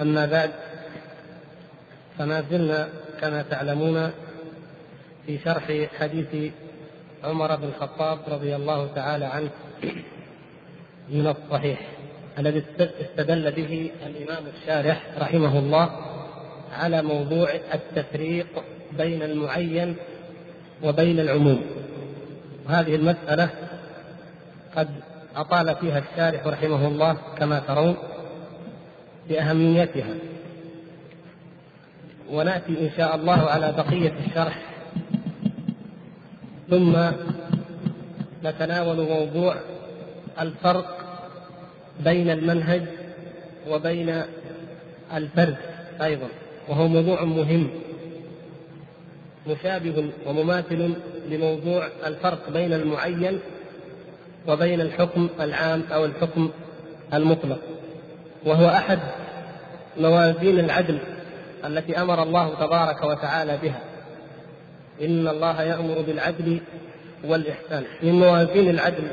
أما بعد فما زلنا كما تعلمون في شرح حديث عمر بن الخطاب رضي الله تعالى عنه من الصحيح الذي استدل به الإمام الشارح رحمه الله على موضوع التفريق بين المعين وبين العموم. وهذه المسألة قد أطال فيها الشارح رحمه الله كما ترون. بأهميتها ونأتي إن شاء الله على بقية الشرح. ثم نتناول موضوع الفرق بين المنهج وبين الفرد أيضا وهو موضوع مهم. مشابه ومماثل لموضوع الفرق بين المعين وبين الحكم العام أو الحكم المطلق. وهو أحد موازين العدل التي أمر الله تبارك وتعالى بها. إن الله يأمر بالعدل والإحسان. من موازين العدل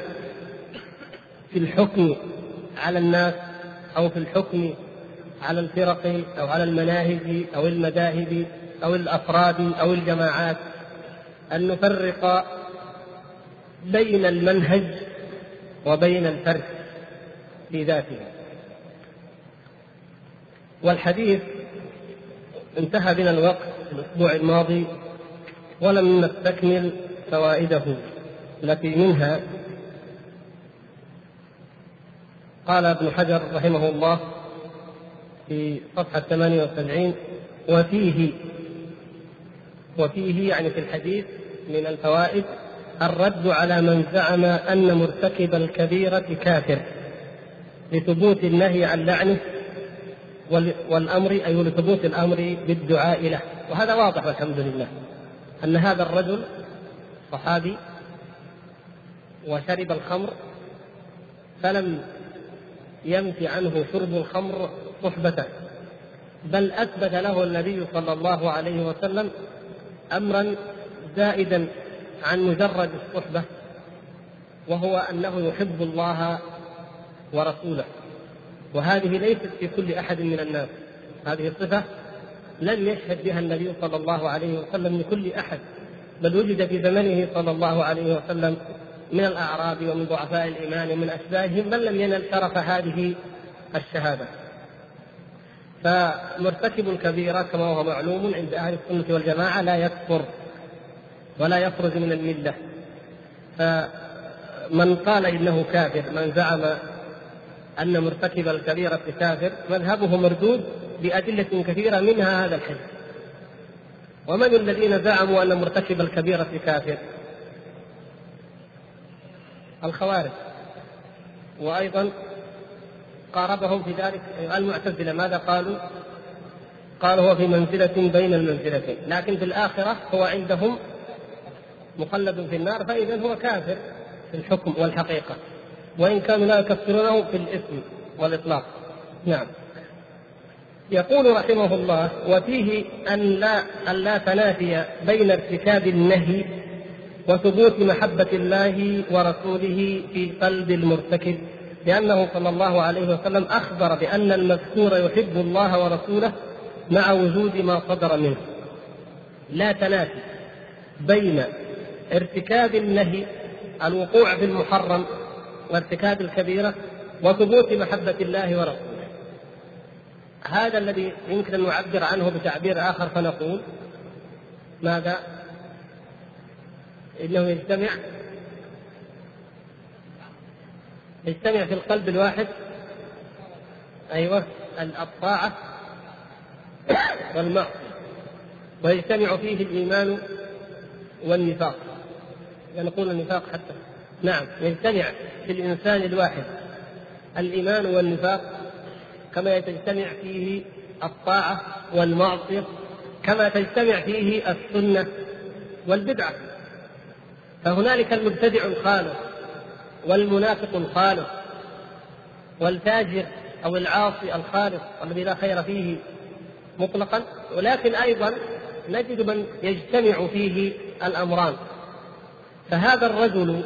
في الحكم على الناس أو في الحكم على الفرق أو على المناهج أو المذاهب أو الأفراد أو الجماعات. أن نفرق بين المنهج وبين الفرد في ذاته. والحديث انتهى بنا الوقت في الأسبوع الماضي ولم نستكمل فوائده التي منها قال ابن حجر رحمه الله في صفحة 78 وفيه وفيه يعني في الحديث من الفوائد الرد على من زعم أن مرتكب الكبيرة كافر لثبوت النهي عن لعنه والأمر أي لثبوت الأمر بالدعاء له. وهذا واضح والحمد لله. أن هذا الرجل صحابي وشرب الخمر فلم ينفي عنه شرب الخمر صحبته. بل أثبت له النبي صلى الله عليه وسلم أمرا زائدا عن مجرد الصحبة وهو أنه يحب الله ورسوله. وهذه ليست في كل أحد من الناس. هذه الصفة لم يشهد بها النبي صلى الله عليه وسلم لكل أحد بل وجد في زمنه صلى الله عليه وسلم من الأعراب ومن ضعفاء الإيمان ومن أشباههم من لم ينل شرف هذه الشهادة. فمرتكب الكبيرة كما هو معلوم عند أهل السنة والجماعة لا يكفر ولا يخرج من الملة. فمن قال إنه كافر من زعم أن مرتكب الكبيرة كافر مذهبه مردود بأدلة كثيرة منها هذا الحديث. ومن الذين زعموا أن مرتكب الكبيرة كافر الخوارج. وأيضا قاربهم في ذلك المعتزلة. ماذا قالوا؟ قالوا هو في منزلة بين المنزلتين لكن في الآخرة هو عندهم مخلد في النار فإذا هو كافر في الحكم والحقيقة. وإن كانوا لا يكفرونه في الإثم والإطلاق. نعم. يقول رحمه الله وفيه أن لا أن لا تنافي بين ارتكاب النهي وثبوت محبة الله ورسوله في قلب المرتكب لأنه صلى الله عليه وسلم أخبر بأن المذكور يحب الله ورسوله مع وجود ما صدر منه. لا تنافي بين ارتكاب النهي الوقوع في المحرم وارتكاب الكبيرة وثبوت محبة الله ورسوله هذا الذي يمكن أن نعبر عنه بتعبير آخر فنقول ماذا؟ إنه يجتمع يجتمع في القلب الواحد أيوه الطاعة والمعصية ويجتمع فيه الإيمان والنفاق نقول النفاق حتى نعم يجتمع في الإنسان الواحد. الإيمان والنفاق كما تجتمع فيه الطاعة والمعصية كما تجتمع فيه السنة والبدعة. فهنالك المبتدع الخالص والمنافق الخالص والفاجر أو العاصي الخالص الذي لا خير فيه مطلقا. ولكن أيضا نجد من يجتمع فيه الأمران. فهذا الرجل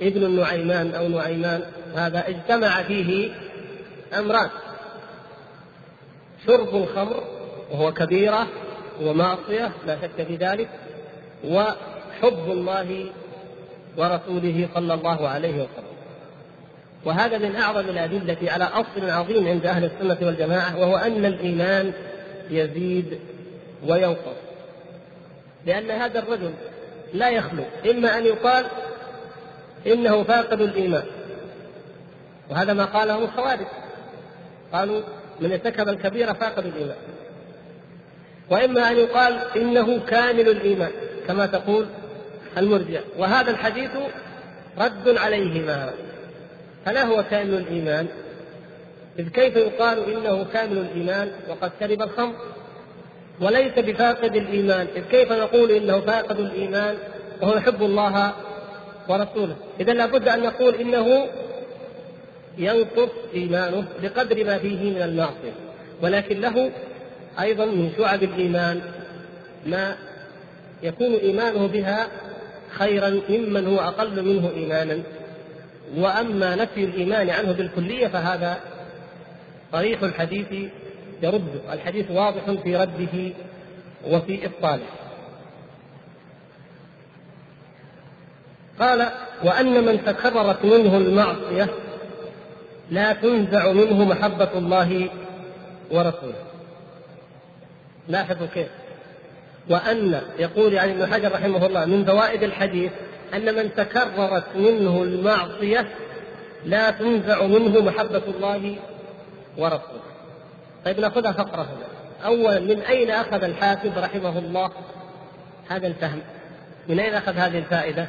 ابن النعيمان أو نعيمان هذا اجتمع فيه أمران. شرب الخمر وهو كبيرة ومعصية لا شك في ذلك وحب الله ورسوله صلى الله عليه وسلم. وهذا من أعظم الأدلة على أصل عظيم عند أهل السنة والجماعة وهو أن الإيمان يزيد وينقص. لأن هذا الرجل لا يخلو إما أن يقال إنه فاقد الإيمان. وهذا ما قاله الخوارج. قالوا من ارتكب الكبيرة فاقد الإيمان. وإما أن يقال إنه كامل الإيمان كما تقول المرجع. وهذا الحديث رد عليهما. فلا هو كامل الإيمان؟ إذ كيف يقال إنه كامل الإيمان؟ وقد شرب الخمر. وليس بفاقد الإيمان. إذ كيف نقول إنه فاقد الإيمان؟ وهو يحب الله ورسوله. إذا لابد أن نقول إنه ينقص إيمانه بقدر ما فيه من المعصية. ولكن له أيضا من شعب الإيمان ما يكون إيمانه بها خيرا ممن هو أقل منه إيمانا. وأما نفي الإيمان عنه بالكلية فهذا صريح الحديث يرده الحديث واضح في رده وفي إبطاله. قال وأن من تكررت منه المعصية لا تنزع منه محبة الله ورسوله. لاحظوا كيف؟ وأن يقول يعني ابن حجر رحمه الله من فوائد الحديث أن من تكررت منه المعصية لا تنزع منه محبة الله ورسوله. طيب نأخذها فقرة هنا. أولا من أين أخذ الحافظ رحمه الله هذا الفهم؟ من أين أخذ هذه الفائدة؟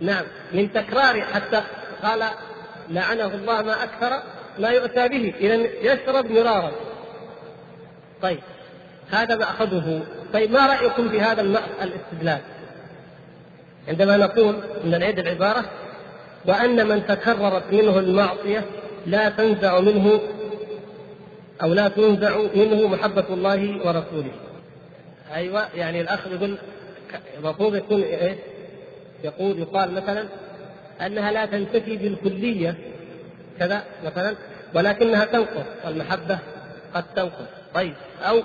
نعم من تكرار حتى قال لعنه الله ما أكثر ما يؤتى به إذا يشرب مرارا. طيب هذا مأخذه طيب ما رأيكم في هذا الاستدلال؟ عندما نقول من نعيد العبارة وأن من تكررت منه المعصية لا تنزع منه أو لا تنزع منه محبة الله ورسوله. أيوة يعني الأخ يقول المفروض يكون إيه؟ يقول يقال مثلا أنها لا تنتفي بالكلية كذا مثلا ولكنها تنقص المحبة قد تنقص طيب أو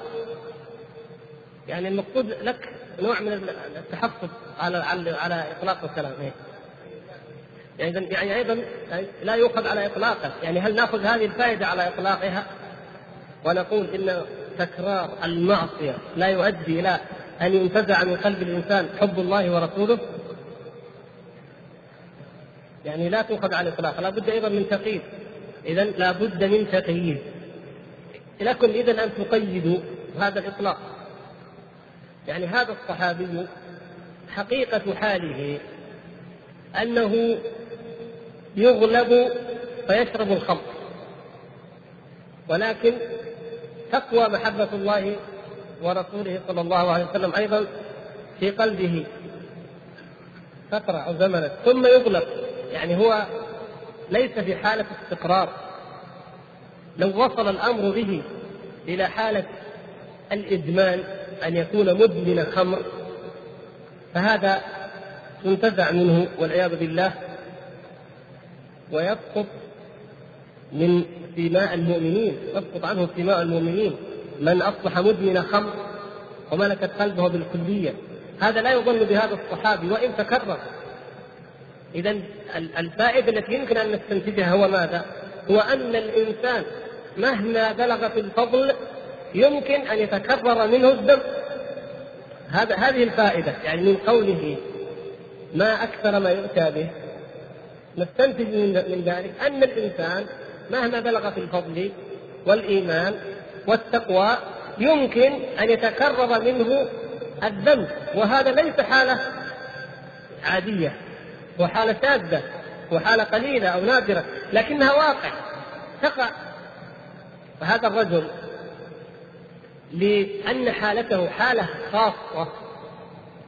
يعني المقصود لك نوع من التحفظ على على على إطلاق الكلام إيه؟ يعني يعني أيضا لا يؤخذ على إطلاقه، يعني هل نأخذ هذه الفائدة على إطلاقها ونقول إن تكرار المعصية لا يؤدي إلى أن ينتزع من قلب الإنسان حب الله ورسوله؟ يعني لا تؤخذ على الإطلاق، لا بد أيضا من تقييد. اذا لا بد من تقييد. لكم اذا أن تقيدوا هذا الإطلاق. يعني هذا الصحابي حقيقة حاله أنه يغلب فيشرب الخمر ولكن تقوى محبة الله ورسوله صلى الله عليه وسلم أيضا في قلبه فترة أو زمنا ثم يغلب يعني هو ليس في حالة استقرار. لو وصل الأمر به إلى حالة الإدمان أن يكون مدمن خمر فهذا ينتزع منه والعياذ بالله ويسقط من سماء المؤمنين يسقط عنه سماء المؤمنين. من أصبح مدمن خمر وملكت قلبه بالكلية هذا لا يظن بهذا الصحابي وإن تكرر إذا الفائدة التي يمكن أن نستنتجها هو ماذا؟ هو أن الإنسان مهما بلغ في الفضل يمكن أن يتكرر منه الدم. هذا هذه الفائدة يعني من قوله ما أكثر ما يؤتى به. نستنتج من ذلك أن الإنسان مهما بلغ في الفضل والإيمان والتقوى يمكن أن يتكرر منه الذنب وهذا ليس حالة عادية. وحالة شاذة وحالة قليلة أو نادرة لكنها واقع تقع. فهذا الرجل لأن حالته حالة خاصة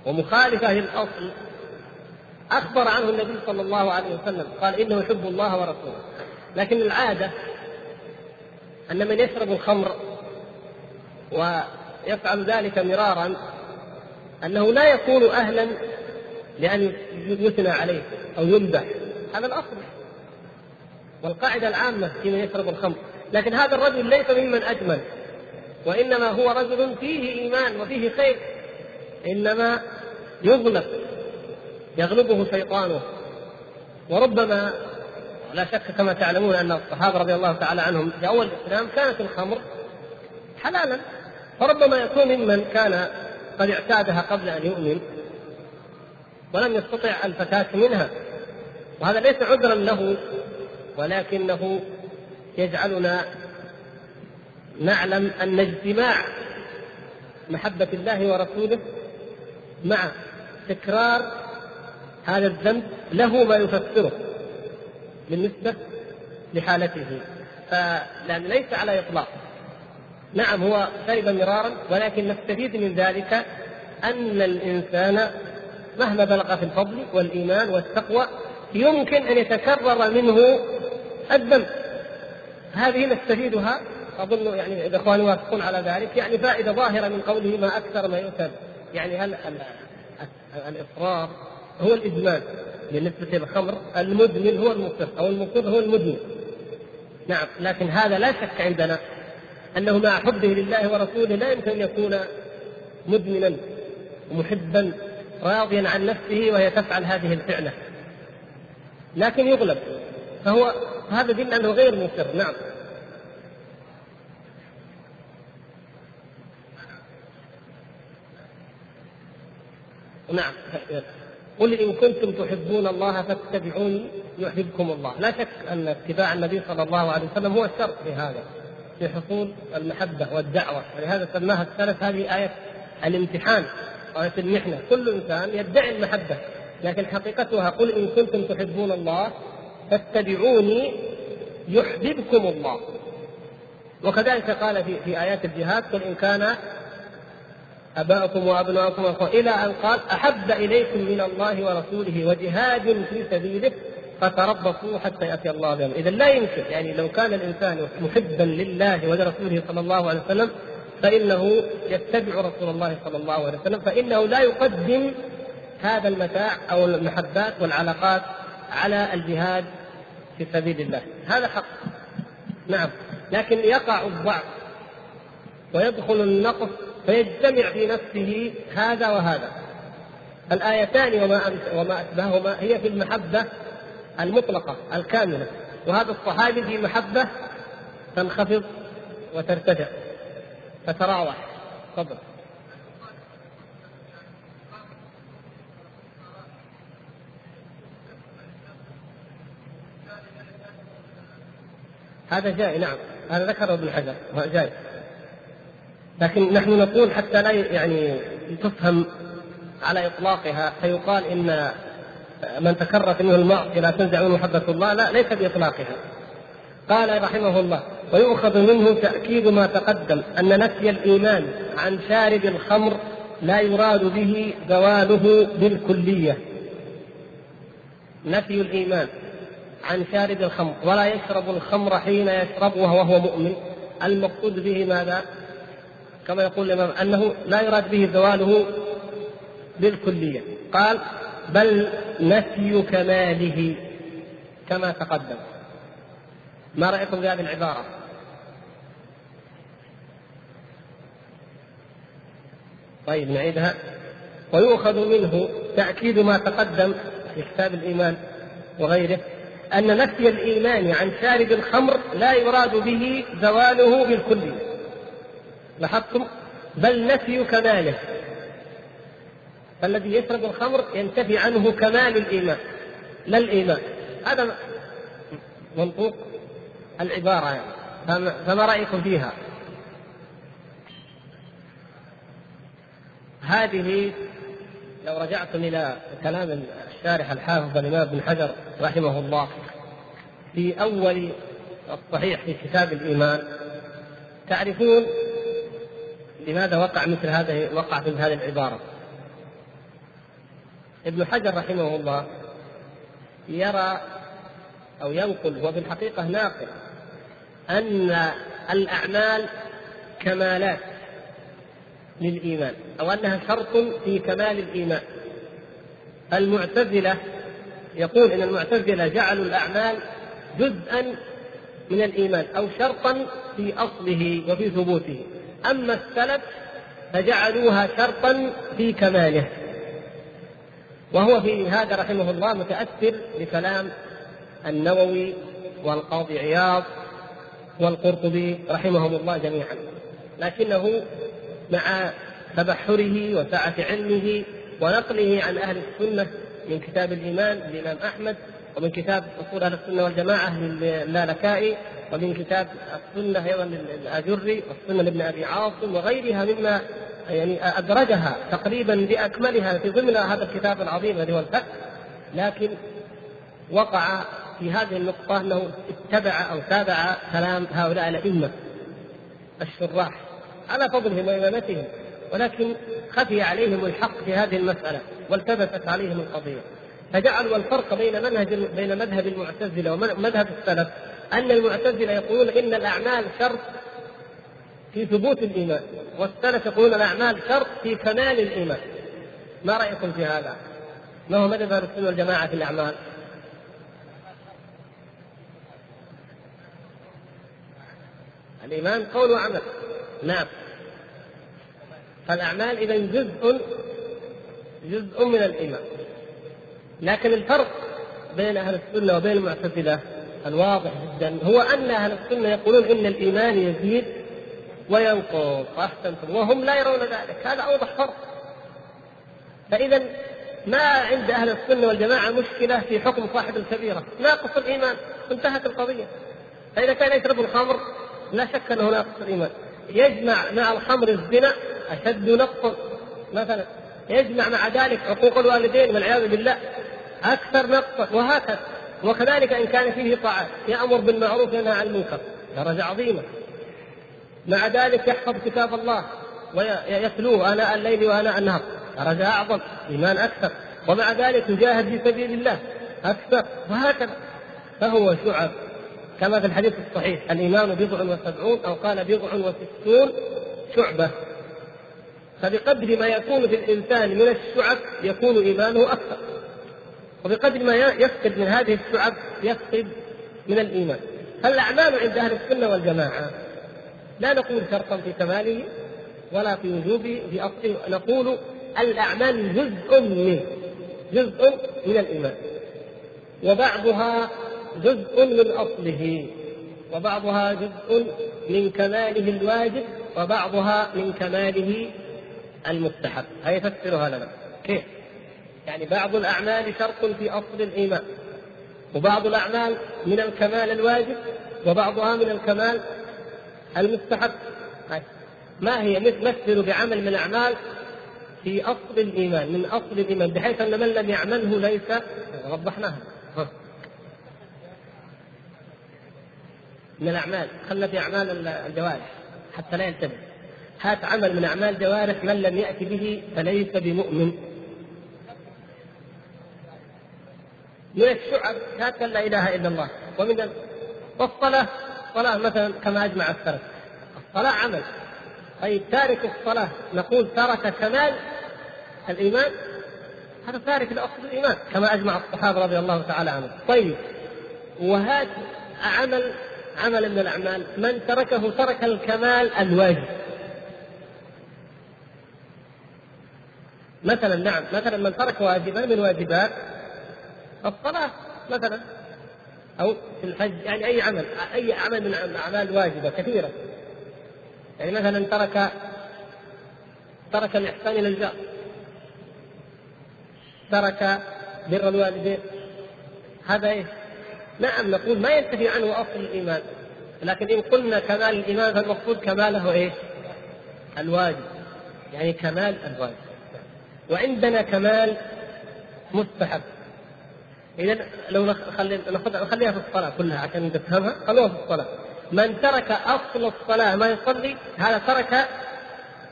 ومخالفة للأصل أخبر عنه النبي صلى الله عليه وسلم قال إنه يحب الله ورسوله. لكن العادة أن من يشرب الخمر ويفعل ذلك مرارا أنه لا يكون أهلا لأن يثنى عليه أو يمدح هذا الأصل. والقاعدة العامة في من يشرب الخمر. لكن هذا الرجل ليس ممن أجمل. وإنما هو رجل فيه إيمان وفيه خير. إنما يغلب يغلبه شيطانه. وربما لا شك كما تعلمون أن الصحابة رضي الله تعالى عنهم في أول الإسلام كانت الخمر حلالا. فربما يكون ممن كان قد اعتادها قبل أن يؤمن. ولم يستطع الفتاة منها. وهذا ليس عذرا له ولكنه يجعلنا نعلم أن اجتماع محبة الله ورسوله مع تكرار هذا الذنب له ما يفسره بالنسبة لحالته. فلأن ليس على إطلاق. نعم هو شرب مرارا ولكن نستفيد من ذلك أن الإنسان مهما بلغ في الفضل والإيمان والتقوى يمكن أن يتكرر منه الذنب. هذه نستفيدها أظن يعني الإخوان يوافقون على ذلك يعني فائدة ظاهرة من قوله ما أكثر ما يؤتى يعني هل الإصرار هو الإدمان بالنسبة للخمر؟ المدمن هو المصر أو المصر هو المدمن. نعم لكن هذا لا شك عندنا أنه مع حبه لله ورسوله لا يمكن أن يكون مدمنا محبا راضيا عن نفسه وهي تفعل هذه الفعلة. لكن يغلب. فهو هذا دل أنه غير مصر. نعم. نعم. قل إن كنتم تحبون الله فاتبعوني يحببكم الله. لا شك أن اتباع النبي صلى الله عليه وسلم هو الشرط في هذا في حصول المحبة والدعوة. ولهذا سماها السلف هذه آية الامتحان. آية المحنة كل إنسان يدعي المحبة لكن حقيقتها قل إن كنتم تحبون الله فاتبعوني يحببكم الله. وكذلك قال في في آيات الجهاد قل إن كان أباؤكم وأبناؤكم إلى أن قال أحب إليكم من الله ورسوله وجهاد في سبيله فتربصوا حتى يأتي الله بامره، اذا لا يمكن يعني لو كان الإنسان محبا لله ولرسوله صلى الله عليه وسلم فإنه يتبع رسول الله صلى الله عليه وسلم فإنه لا يقدم هذا المتاع أو المحبات والعلاقات على الجهاد في سبيل الله، هذا حق. نعم، لكن يقع الضعف ويدخل النقص فيجتمع في نفسه هذا وهذا. الآيتان وما وما أشبههما هي في المحبة المطلقة الكاملة. وهذا الصحابي في محبة تنخفض وترتفع تتراوح. تفضل. هذا جاي نعم. هذا ذكره ابن حجر. جاي. لكن نحن نقول حتى لا يعني تفهم على إطلاقها فيقال إن من تكررت منه المعصية لا تنزع منه محبة الله لا ليس بإطلاقها. قال رحمه الله ويؤخذ منه تأكيد ما تقدم أن نفي الإيمان عن شارب الخمر لا يراد به زواله بالكلية. نفي الإيمان عن شارب الخمر ولا يشرب الخمر حين يشربها وهو مؤمن. المقصود به ماذا؟ كما يقول الإمام أنه لا يراد به زواله بالكلية. قال بل نفي كماله كما تقدم. ما رأيكم بهذه العبارة؟ طيب نعيدها. ويؤخذ منه تأكيد ما تقدم في كتاب الإيمان وغيره أن نفي الإيمان عن شارب الخمر لا يراد به زواله بالكلية. لاحظتم؟ بل نفي كماله. فالذي يشرب الخمر ينتفي عنه كمال الإيمان لا الإيمان. هذا منطوق. العبارة يعني فما رأيكم فيها؟ هذه لو رجعتم إلى كلام الشارح الحافظ الإمام ابن حجر رحمه الله في أول الصحيح في كتاب الإيمان تعرفون لماذا وقع مثل هذا وقع في هذه العبارة ابن حجر رحمه الله يرى أو ينقل هو في الحقيقة ناقل أن الأعمال كمالات للإيمان أو أنها شرط في كمال الإيمان. المعتزلة يقول إن المعتزلة جعلوا الأعمال جزءا من الإيمان أو شرطا في أصله وفي ثبوته. أما السلف فجعلوها شرطا في كماله. وهو في هذا رحمه الله متأثر بكلام النووي والقاضي عياض والقرطبي رحمهم الله جميعا. لكنه مع تبحره وسعة علمه ونقله عن أهل السنة من كتاب الإيمان للإمام أحمد ومن كتاب أصول أهل السنة والجماعة للالكائي ومن كتاب السنة أيضا للأجري والسنة لابن أبي عاصم وغيرها مما يعني أدرجها تقريبا بأكملها في ضمن هذا الكتاب العظيم الذي هو الفتح لكن وقع في هذه النقطة أنه اتبع أو تابع كلام هؤلاء الأئمة الشراح على فضلهم وإمامتهم ولكن خفي عليهم الحق في هذه المسألة والتبست عليهم القضية فجعلوا الفرق بين منهج بين مذهب المعتزلة ومذهب السلف أن المعتزلة يقولون إن الأعمال شرط في ثبوت الإيمان والسلف يقولون الأعمال شرط في كمال الإيمان ما رأيكم في هذا؟ ما هو مذهب السنة والجماعة في الأعمال؟ الإيمان قول وعمل. نعم. فالأعمال إذا جزء جزء من الإيمان. لكن الفرق بين أهل السنة وبين المعتزلة الواضح جدا هو أن أهل السنة يقولون إن الإيمان يزيد وينقص أحسنتم وهم لا يرون ذلك. هذا أوضح فرق. فإذا ما عند أهل السنة والجماعة مشكلة في حكم صاحب الكبيرة. ناقص الإيمان. انتهت القضية. فإذا كان يشرب الخمر لا شك أنه ناقص الإيمان. يجمع مع الخمر الزنا أشد نقصا مثلا يجمع مع ذلك عقوق الوالدين والعياذ بالله أكثر نقصا. وهكذا. وكذلك إن كان فيه طاعات يأمر بالمعروف وينهى عن المنكر. درجة عظيمة. مع ذلك يحفظ كتاب الله ويتلوه آناء الليل وآناء النهار. درجة أعظم. إيمان أكثر. ومع ذلك يجاهد في سبيل الله أكثر. وهكذا. فهو شعب. كما في الحديث الصحيح الإيمان بضع وسبعون أو قال بضع وستون شعبة. فبقدر ما يكون في الإنسان من الشعب يكون إيمانه أكثر. وبقدر ما يفقد من هذه الشعب يفقد من الإيمان. فالأعمال عند أهل السنة والجماعة لا نقول شرطا في كماله ولا في وجوبه في أصله. نقول الأعمال جزء منه جزء من الإيمان. وبعضها جزء من أصله وبعضها جزء من كماله الواجب وبعضها من كماله المستحب. هيا فسرها لنا. كيف؟ يعني بعض الأعمال شرط في أصل الإيمان وبعض الأعمال من الكمال الواجب وبعضها من الكمال المستحب. ما هي؟ مثل بعمل من الأعمال في أصل الإيمان من أصل الإيمان بحيث أن من لم يعمله ليس وضحناها. من الأعمال خلنا في أعمال الجوارح حتى لا ينتبه. هات عمل من أعمال جوارح من لم يأتي به فليس بمؤمن. من الشعب هات لا إله إلا الله. ومن والصلاة صلاة مثلا كما أجمع السلف. الصلاة عمل. طيب تارك الصلاة نقول ترك كمال الإيمان. هذا تارك لأصل الإيمان كما أجمع الصحابة رضي الله تعالى عنهم. طيب وهات عمل عمل من الأعمال. من تركه ترك الكمال الواجب. مثلا نعم مثلا من ترك واجبا من واجبات الصلاة مثلا أو في الحج يعني أي عمل أي عمل من الأعمال واجبة كثيرة. يعني مثلا ترك ترك الإحسان إلى الجار. ترك بر الوالدين. هذا إيه؟ نعم نقول ما ينتفي عنه أصل الإيمان. لكن إن قلنا كمال الإيمان فالمقصود كماله إيش؟ الواجب. يعني كمال الواجب. وعندنا كمال مستحب. إذا لو نخلي نخليها في الصلاة كلها عشان نفهمها. خلوها في الصلاة. من ترك أصل الصلاة ما يصلي هذا ترك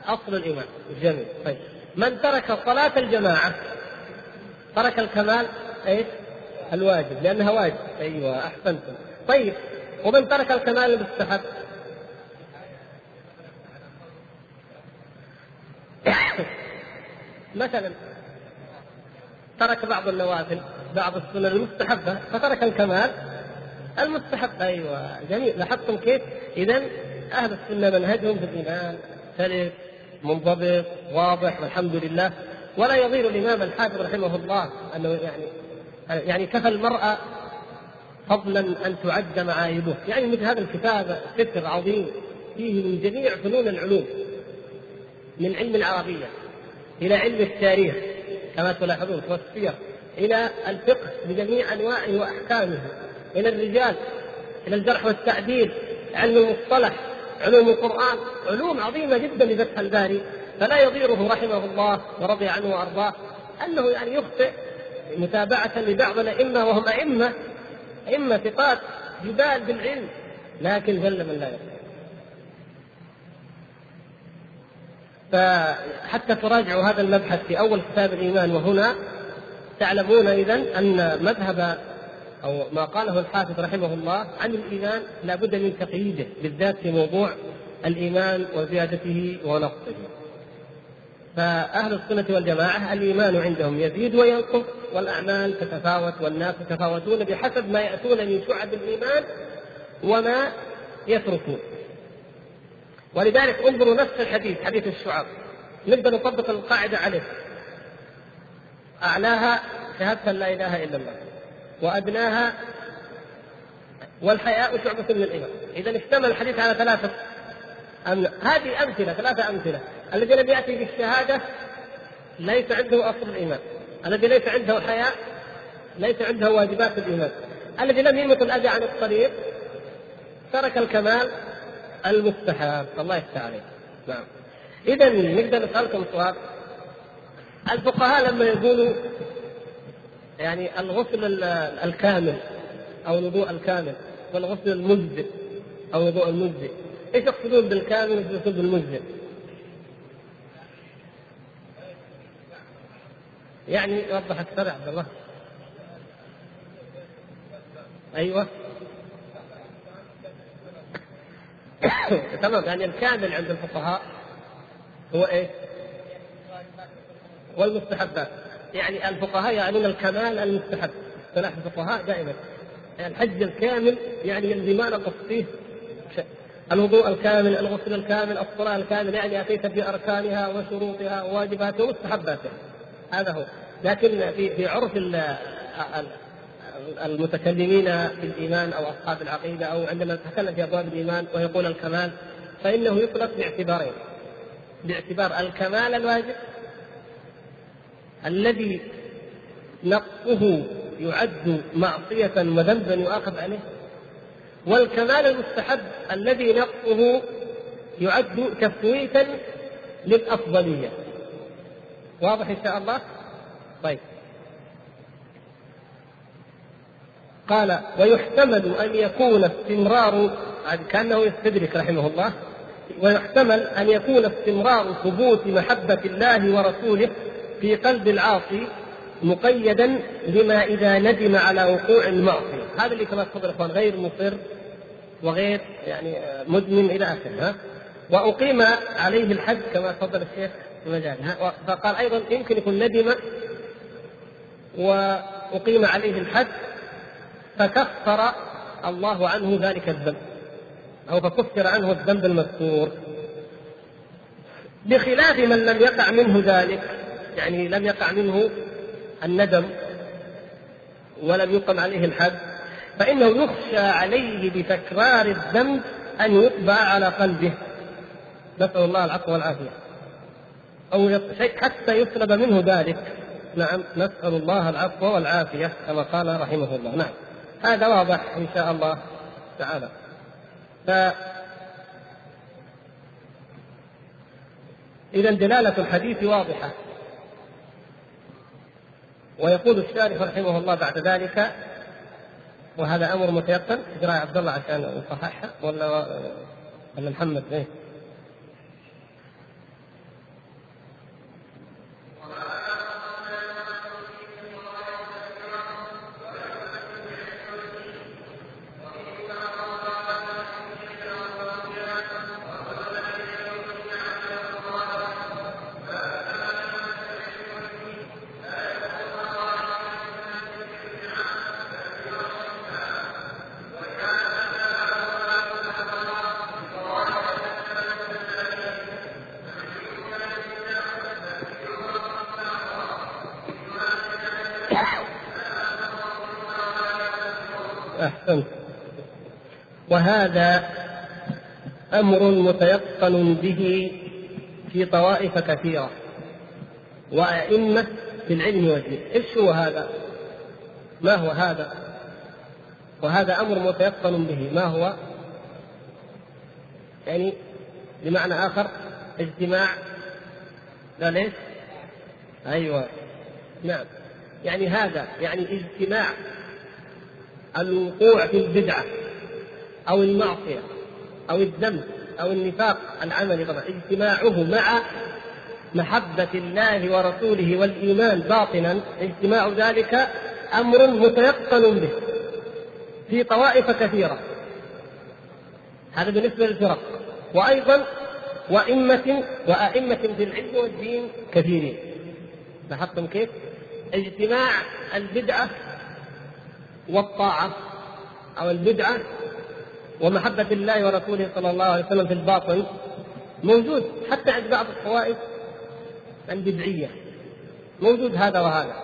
أصل الإيمان. جميل. طيب. من ترك صلاة الجماعة ترك الكمال إيش؟ الواجب لأنها واجب. أيوه أحسنتم. طيب ومن ترك الكمال المستحب مثلا ترك بعض النوافل بعض السنن المستحبة فترك الكمال المستحب. أيوة جميل. لاحظتم كيف؟ إذا أهل السنة منهجهم في الإيمان سلس منضبط واضح والحمد لله. ولا يضير الإمام الحافظ رحمه الله أنه يعني يعني كفى المرأة فضلا أن تعد معايبه. يعني مثل هذا الكتاب ستر عظيم. فيه من جميع فنون العلوم من علم العربية إلى علم التاريخ كما تلاحظون والسير إلى الفقه بجميع أنواعه وأحكامه إلى الرجال إلى الجرح والتعديل علم المصطلح علوم القرآن علوم عظيمة جدا لفتح الباري. فلا يضيره رحمه الله ورضي عنه وأرضاه أنه يعني يخطئ متابعة لبعض الأئمة وهم أئمة أئمة ثقات جبال بالعلم لكن جل من لا يخطئ فحتى تراجعوا هذا المبحث في أول كتاب الإيمان وهنا تعلمون إذا أن مذهب أو ما قاله الحافظ رحمه الله عن الإيمان لا بد من تقييده بالذات في موضوع الإيمان وزيادته ونقصه. فأهل السنة والجماعة الإيمان عندهم يزيد وينقص والأعمال تتفاوت والناس يتفاوتون بحسب ما يأتون من شعب الإيمان وما يتركون. ولذلك انظروا نفس الحديث حديث الشعب. نبدأ نطبق القاعدة عليه. أعلاها شهادة لا إله إلا الله. وأدناها والحياء شعبة من الإيمان إذا اشتمل الحديث على ثلاثة أم... هذه أمثلة ثلاثة أمثلة. الذي لم يأتي بالشهادة ليس عنده أصل الإيمان. الذي ليس عنده الحياء ليس عنده واجبات الإيمان الذي لم يمت الأذى عن الطريق ترك الكمال المستحب. الله يفتح نعم. إذا نقدر نسألكم سؤال. الفقهاء لما يقولوا يعني الغسل الكامل أو الوضوء الكامل والغسل المجزئ أو الوضوء المجزئ إيش يقصدون بالكامل وإيش يقصدون بالمجزئ؟ يعني وضح أكثر عبد الله. أيوه. تمام يعني الكامل عند الفقهاء هو إيه؟ والمستحبات يعني الفقهاء يعنون الكمال المستحب. اصطلاح الفقهاء دائما. يعني الحج الكامل يعني الذي ما نقص فيه شيء. الوضوء الكامل الغسل الكامل الصلاة الكامل يعني أتيت بأركانها وشروطها وواجباتها ومستحباتها. هذا هو. لكن في في عرف المتكلمين في الإيمان أو أصحاب العقيدة أو عندما نتكلم في أبواب الإيمان ويقول الكمال فإنه يطلق باعتبارين. باعتبار الكمال الواجب الذي نقصه يعد معصية وذنبا يؤاخذ عليه والكمال المستحب الذي نقصه يعد تفويتا للأفضلية. واضح إن شاء الله؟ طيب. قال ويحتمل أن يكون استمرار كأنه يستدرك رحمه الله. ويحتمل أن يكون استمرار ثبوت محبة الله ورسوله في قلب العاصي مقيدا لما إذا ندم على وقوع المعصية، هذا اللي كما تفضل إخوان غير مصر وغير يعني مدمن إلى آخره ها وأقيم عليه الحد كما تفضل الشيخ في مجاله. فقال أيضا يمكن يكون ندم وأقيم عليه الحد فكفر الله عنه ذلك الذنب أو فكفر عنه الذنب المذكور. بخلاف من لم يقع منه ذلك يعني لم يقع منه الندم ولم يقم عليه الحد فإنه يخشى عليه بتكرار الذنب أن يطبع على قلبه. نسأل الله العفو والعافية. أو حتى يسلب منه ذلك. نعم نسأل الله العفو والعافية كما قال رحمه الله. نعم هذا واضح إن شاء الله تعالى. ف إذا دلالة الحديث واضحة. ويقول الشارح رحمه الله بعد ذلك وهذا أمر متيقن اقرا عبد الله عشان نصححها ولا ولا محمد إيه؟ وهذا أمر متيقن به في طوائف كثيرة وأئمة في العلم والدين إيش هو هذا؟ ما هو هذا؟ وهذا أمر متيقن به ما هو؟ يعني بمعنى آخر اجتماع لا ليش؟ أيوه نعم يعني هذا يعني اجتماع الوقوع في البدعة أو المعصية أو الذنب أو النفاق العملي طبعا اجتماعه مع محبة الله ورسوله والإيمان باطنا اجتماع ذلك أمر متيقن به في طوائف كثيرة. هذا بالنسبة للفرق. وأيضا وأئمة وأئمة في العلم والدين كثيرين. لاحظتم كيف؟ اجتماع البدعة والطاعة أو البدعة ومحبة الله ورسوله صلى الله عليه وسلم في الباطن موجود. حتى عند بعض الطوائف البدعية موجود هذا وهذا.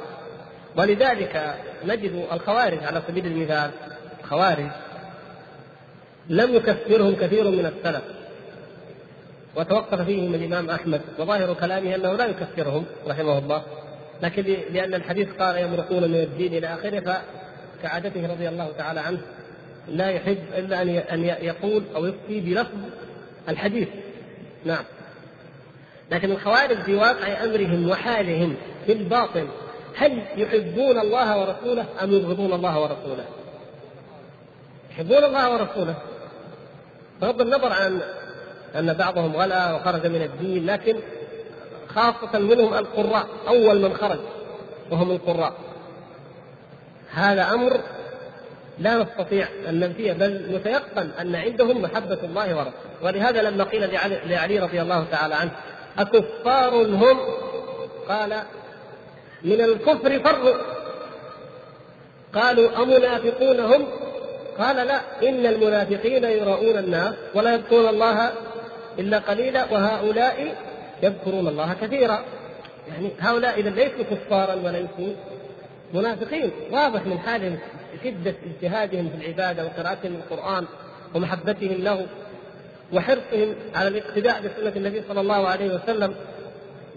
ولذلك نجد الخوارج على سبيل المثال الخوارج لم يكفرهم كثير من السلف. وتوقف فيهم الإمام أحمد وظاهر كلامه أنه لا يكفرهم رحمه الله. لكن لأن الحديث قال يمرقون من الدين إلى آخره كعادته رضي الله تعالى عنه لا يحب إلا أن يقول أو يفتي بلفظ الحديث. نعم. لكن الخوارج في واقع أمرهم وحالهم في الباطن هل يحبون الله ورسوله أم يبغضون الله ورسوله؟ يحبون الله ورسوله. بغض النظر عن أن بعضهم غلا وخرج من الدين لكن خاصة منهم القراء أول من خرج وهم القراء. هذا أمر لا نستطيع ان ننفيه بل متيقن أن عندهم محبة الله ورسوله. ولهذا لما قيل لعلي, رضي الله تعالى عنه أكفار هم؟ قال من الكفر فروا قالوا أمنافقون هم؟ قال لا إن المنافقين يراؤون الناس ولا يذكرون الله إلا قليلا وهؤلاء يذكرون الله كثيرا. يعني هؤلاء إذا ليسوا كفارا وليسوا منافقين واضح من حالهم. شدة اجتهادهم في العبادة وقراءتهم القرآن ومحبتهم له وحرصهم على الاقتداء بسنة النبي صلى الله عليه وسلم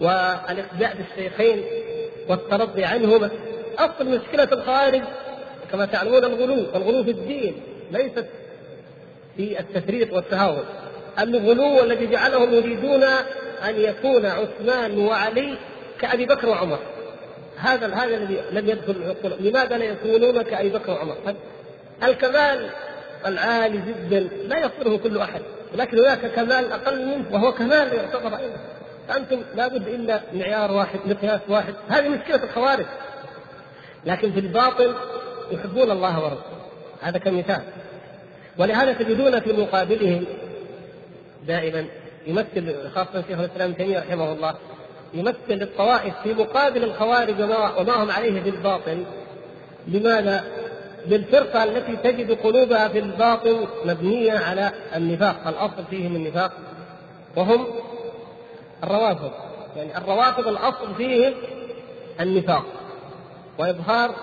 والاقتداء بالشيخين والترضي عنهما. أصل مشكلة الخوارج كما تعلمون الغلو الغلو في الدين ليست في التفريط والتهاون. الغلو الذي جعلهم يريدون أن يكون عثمان وعلي كأبي بكر وعمر. هذا هذا الذي لم يدخل العقول. لماذا لا يكونون كأبي بكر وعمر؟ الكمال العالي جدا لا يصله كل أحد ولكن هناك كمال أقل منه وهو كمال يعتبر أيضا. فأنتم لابد إلا معيار واحد مقياس واحد. هذه مشكلة الخوارج. لكن في الباطل يحبون الله ورسوله. هذا كمثال. ولهذا تجدون في مقابلهم دائما يمثل خاصة شيخ الإسلام ابن تيمية رحمه الله يمثل الطوائف في مقابل الخوارج وما هم عليه في الباطل لماذا؟ بالفرقة التي تجد قلوبها في الباطل مبنية على النفاق. الأصل فيهم النفاق. وهم الروافض. يعني الروافض الأصل فيهم النفاق. وإظهار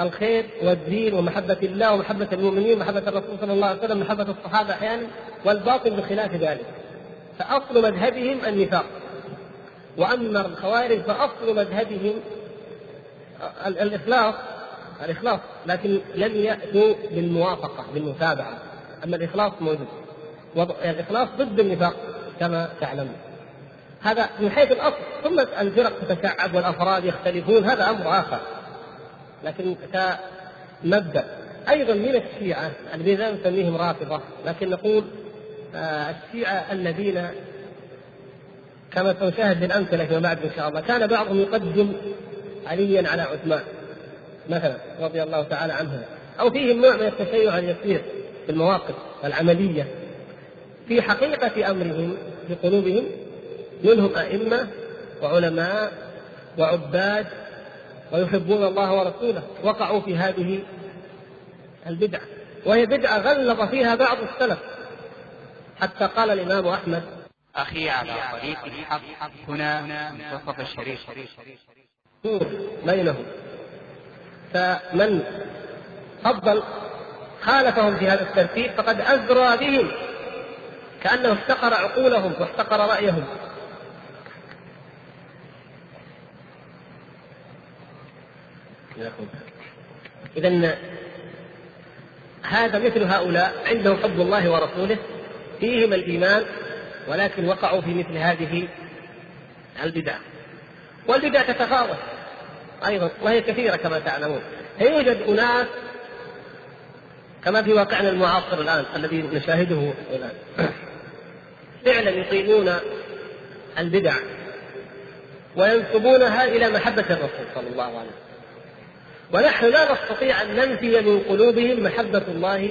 الخير والدين ومحبة الله ومحبة المؤمنين ومحبة الرسول صلى الله عليه وسلم ومحبة الصحابة أحيانا والباطل بخلاف ذلك. فأصل مذهبهم النفاق. وأما الخوارج فأصل مذهبهم الإخلاص الإخلاص لكن لم يأتوا بالموافقة بالمتابعة. أما الإخلاص موجود. الإخلاص ضد النفاق كما تعلمون. هذا من حيث الأصل. ثم الفرق تتشعب والأفراد يختلفون هذا أمر آخر. لكن كمبدأ. أيضا من الشيعة الذين نسميهم رافضة لكن نقول آه، الشيعة الذين كما سنشاهد بالامثله فيما بعد إن شاء الله. كان بعضهم يقدم عليا على عثمان مثلا رضي الله تعالى عنه. أو فيهم نوع من التشيع اليسير في المواقف العملية. في حقيقة أمرهم في قلوبهم منهم أئمة وعلماء وعباد ويحبون الله ورسوله. وقعوا في هذه البدعة. وهي بدعة غلظ فيها بعض السلف. حتى قال الإمام أحمد أخي على طريق الحق هنا منتصف الشريف. بينهم فمن فضل خالفهم في هذا الترتيب فقد أزرى بهم. كأنه احتقر عقولهم واحتقر رأيهم. إذا هذا مثل هؤلاء عندهم حب الله ورسوله. فيهم الإيمان ولكن وقعوا في مثل هذه البدع. والبدع تتفاوت أيضا وهي كثيرة كما تعلمون. يوجد أناس كما في واقعنا المعاصر الآن الذي نشاهده الآن فعلا يطيلون البدع وينسبونها إلى محبة الرسول صلى الله عليه وسلم. ونحن لا نستطيع أن ننفي من قلوبهم محبة الله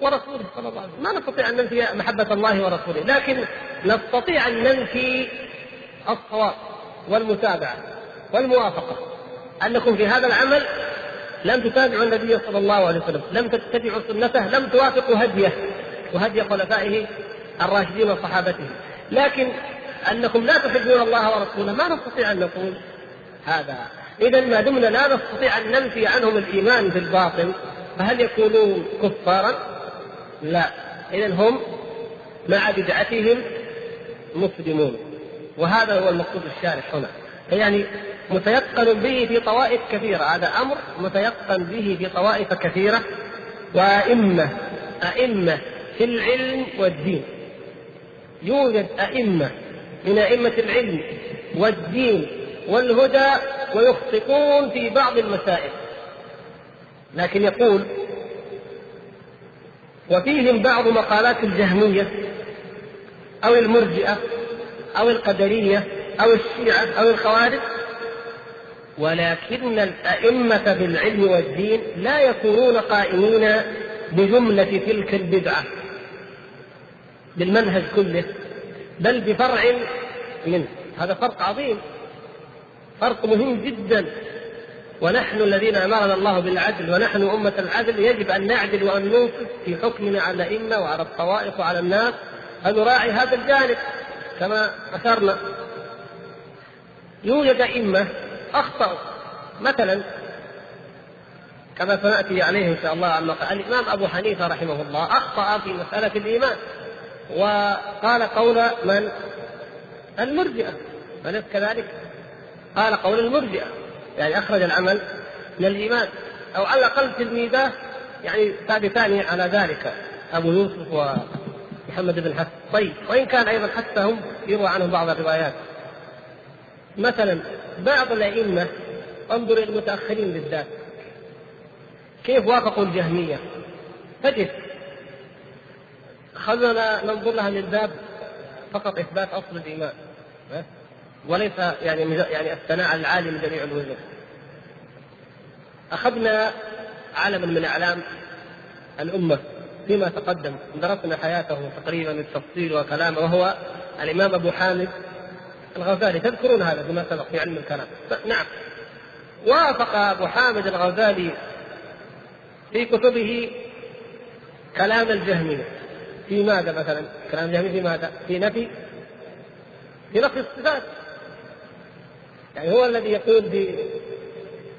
ورسوله صلى الله عليه وسلم. ما نستطيع أن ننفي محبة الله ورسوله لكن نستطيع أن ننفي الصواب والمتابعة والموافقة. أنكم في هذا العمل لم تتابعوا النبي صلى الله عليه وسلم لم تتبعوا سنته لم توافقوا هديه وهدي خلفائه الراشدين وصحابته. لكن أنكم لا تحبون الله ورسوله ما نستطيع أن نقول هذا. إذا ما دمنا لا نستطيع أن ننفي عنهم الإيمان بالباطل فهل يكونون كفارا؟ لا. إذا هم مع بدعتهم مسلمون. وهذا هو المقصود الشارح هنا. يعني متيقن به في طوائف كثيرة. هذا أمر متيقن به في طوائف كثيرة. وأئمة أئمة في العلم والدين. يوجد أئمة من أئمة العلم والدين والهدى ويخطئون في بعض المسائل. لكن يقول وفيهم بعض مقالات الجهمية أو المرجئة أو القدرية أو الشيعة أو الخوارج. ولكن الأئمة في العلم والدين لا يكونون قائمين بجملة تلك البدعة بالمنهج كله بل بفرع منه هذا فرق عظيم فرق مهم جدا. ونحن الذين أمرنا الله بالعدل ونحن أمة العدل يجب أن نعدل وأن ننصف في حكمنا على الأئمة وعلى الطوائف وعلى الناس ان نراعي هذا الجانب كما أشرنا. يوجد أئمة أخطأوا. مثلا كما سنأتي عليه إن شاء الله عما قال الإمام أبو حنيفة رحمه الله أخطأ في مسألة الإيمان وقال قول من؟ المرجئة. أليس كذلك؟ قال قول المرجئة. يعني أخرج العمل من الإيمان. أو على الأقل تلميذاه يعني ثابتان على ذلك. أبو يوسف ومحمد بن حسن طيب وإن كان أيضا حتى هم يروى عنهم بعض الروايات. مثلا بعض الأئمة انظر إلى المتأخرين بالذات. كيف وافقوا الجهمية؟ تجد. خلونا ننظر لها من باب فقط إثبات أصل الإيمان. وليس يعني يعني الثناء على العالي من جميع الوجوه. أخذنا علما من أعلام الأمة فيما تقدم درسنا حياته تقريبا بالتفصيل وكلامه وهو الإمام أبو حامد الغزالي تذكرون هذا فيما سبق في علم الكلام نعم وافق أبو حامد الغزالي في كتبه كلام الجهمية في ماذا مثلا؟ كلام الجهمية في ماذا؟ في نفي في نفي الصفات يعني هو الذي يقول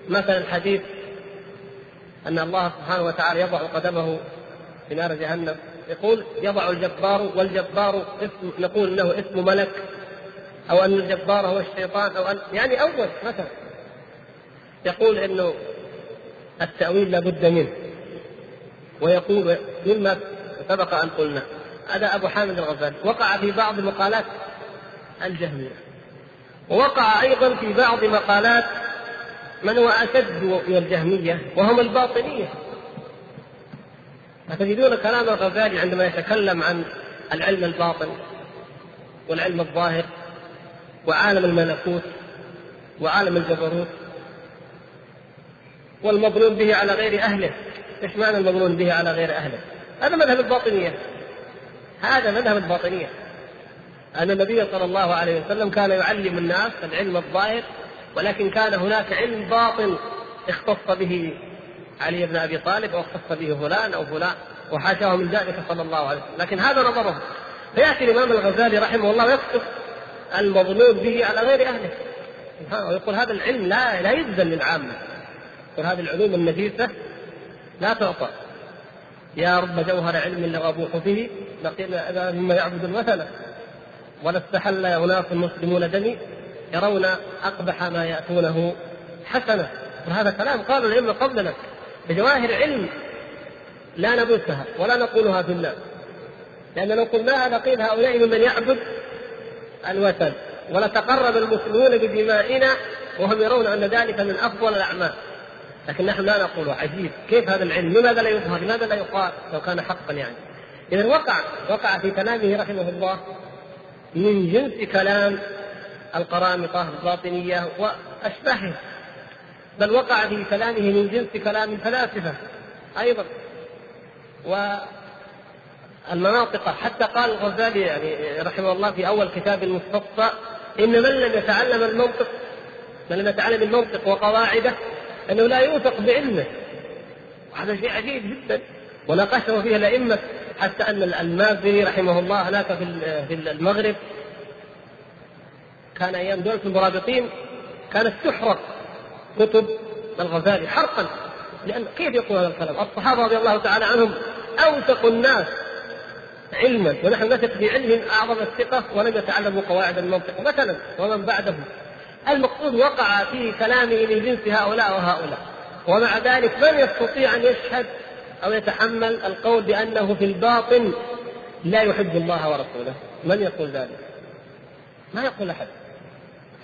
مثلا الحديث أن الله سبحانه وتعالى يضع قدمه في نار جهنم. يقول يضع الجبار والجبار اسم نقول انه اسم ملك أو أن الجبار هو الشيطان أو أن يعني أول مثلا يقول إنه التأويل لابد منه. ويقول مما سبق أن قلنا. هذا أبو حامد الغزالي. وقع في بعض المقالات الجهمية. ووقع أيضا في بعض مقالات من هو أشد من الجهمية وهم الباطنية. فتجدون كلام الغزالي عندما يتكلم عن العلم الباطن والعلم الظاهر وعالم الملكوت وعالم الجبروت والمظنون به على غير أهله. إيش معنى المظنون به على غير أهله؟ هذا مذهب الباطنية. هذا مذهب الباطنية. أن النبي صلى الله عليه وسلم كان يعلم الناس العلم الظاهر ولكن كان هناك علم باطن اختص به علي بن أبي طالب أو اختص به فلان أو فلان وحاشاه من ذلك صلى الله عليه وسلم، لكن هذا نظره. فيأتي الإمام الغزالي رحمه الله ويقصف المظلوم به على غير أهله. ويقول هذا العلم لا لا يبذل للعامه يقول هذه العلوم النفيسة لا تعطى. يا رب جوهر علم لو أبوح به لقيل مما يعبد الوثن ولا استحل اناس مسلمون دمي يرون أقبح ما يأتونه حسنه وهذا كلام قالوا الائمه قبلنا. بجواهر علم لا نبثها ولا نقولها في الناس لأن لو قلناها نقيل هؤلاء ممن يعبد الوثن. ولتقرب المسلمون بدمائنا وهم يرون أن ذلك من أفضل الأعمال. لكن نحن لا نقول عجيب. كيف هذا العلم؟ لماذا لا يظهر؟ لماذا لا يقال؟ لو كان حقا يعني. إذا وقع وقع في كلامه رحمه الله من جنس كلام القرامطة الباطنية وأشباهه بل وقع في كلامه من جنس كلام الفلاسفة أيضا والمناطق. حتى قال الغزالي يعني رحمه الله في أول كتاب المستصفى إن من لم يتعلم المنطق من لم يتعلم المنطق وقواعده أنه لا يوثق بعلمه. وهذا شيء عجيب جدا. وناقشه فيه الأئمة حتى أن المازري رحمه الله هناك في المغرب كان أيام دولة المرابطين كانت تحرق كتب الغزالي حرقا لأن كيف يقول هذا الكلام؟ الصحابة رضي الله تعالى عنهم أوثق الناس علما ونحن نثق في علمهم أعظم الثقة ولم يتعلموا قواعد المنطق مثلا ومن بعدهم المقصود وقع في كلامه من جنس هؤلاء وهؤلاء ومع ذلك من يستطيع أن يشهد أو يتحمل القول بأنه في الباطن لا يحب الله ورسوله من يقول ذلك؟ ما يقول أحد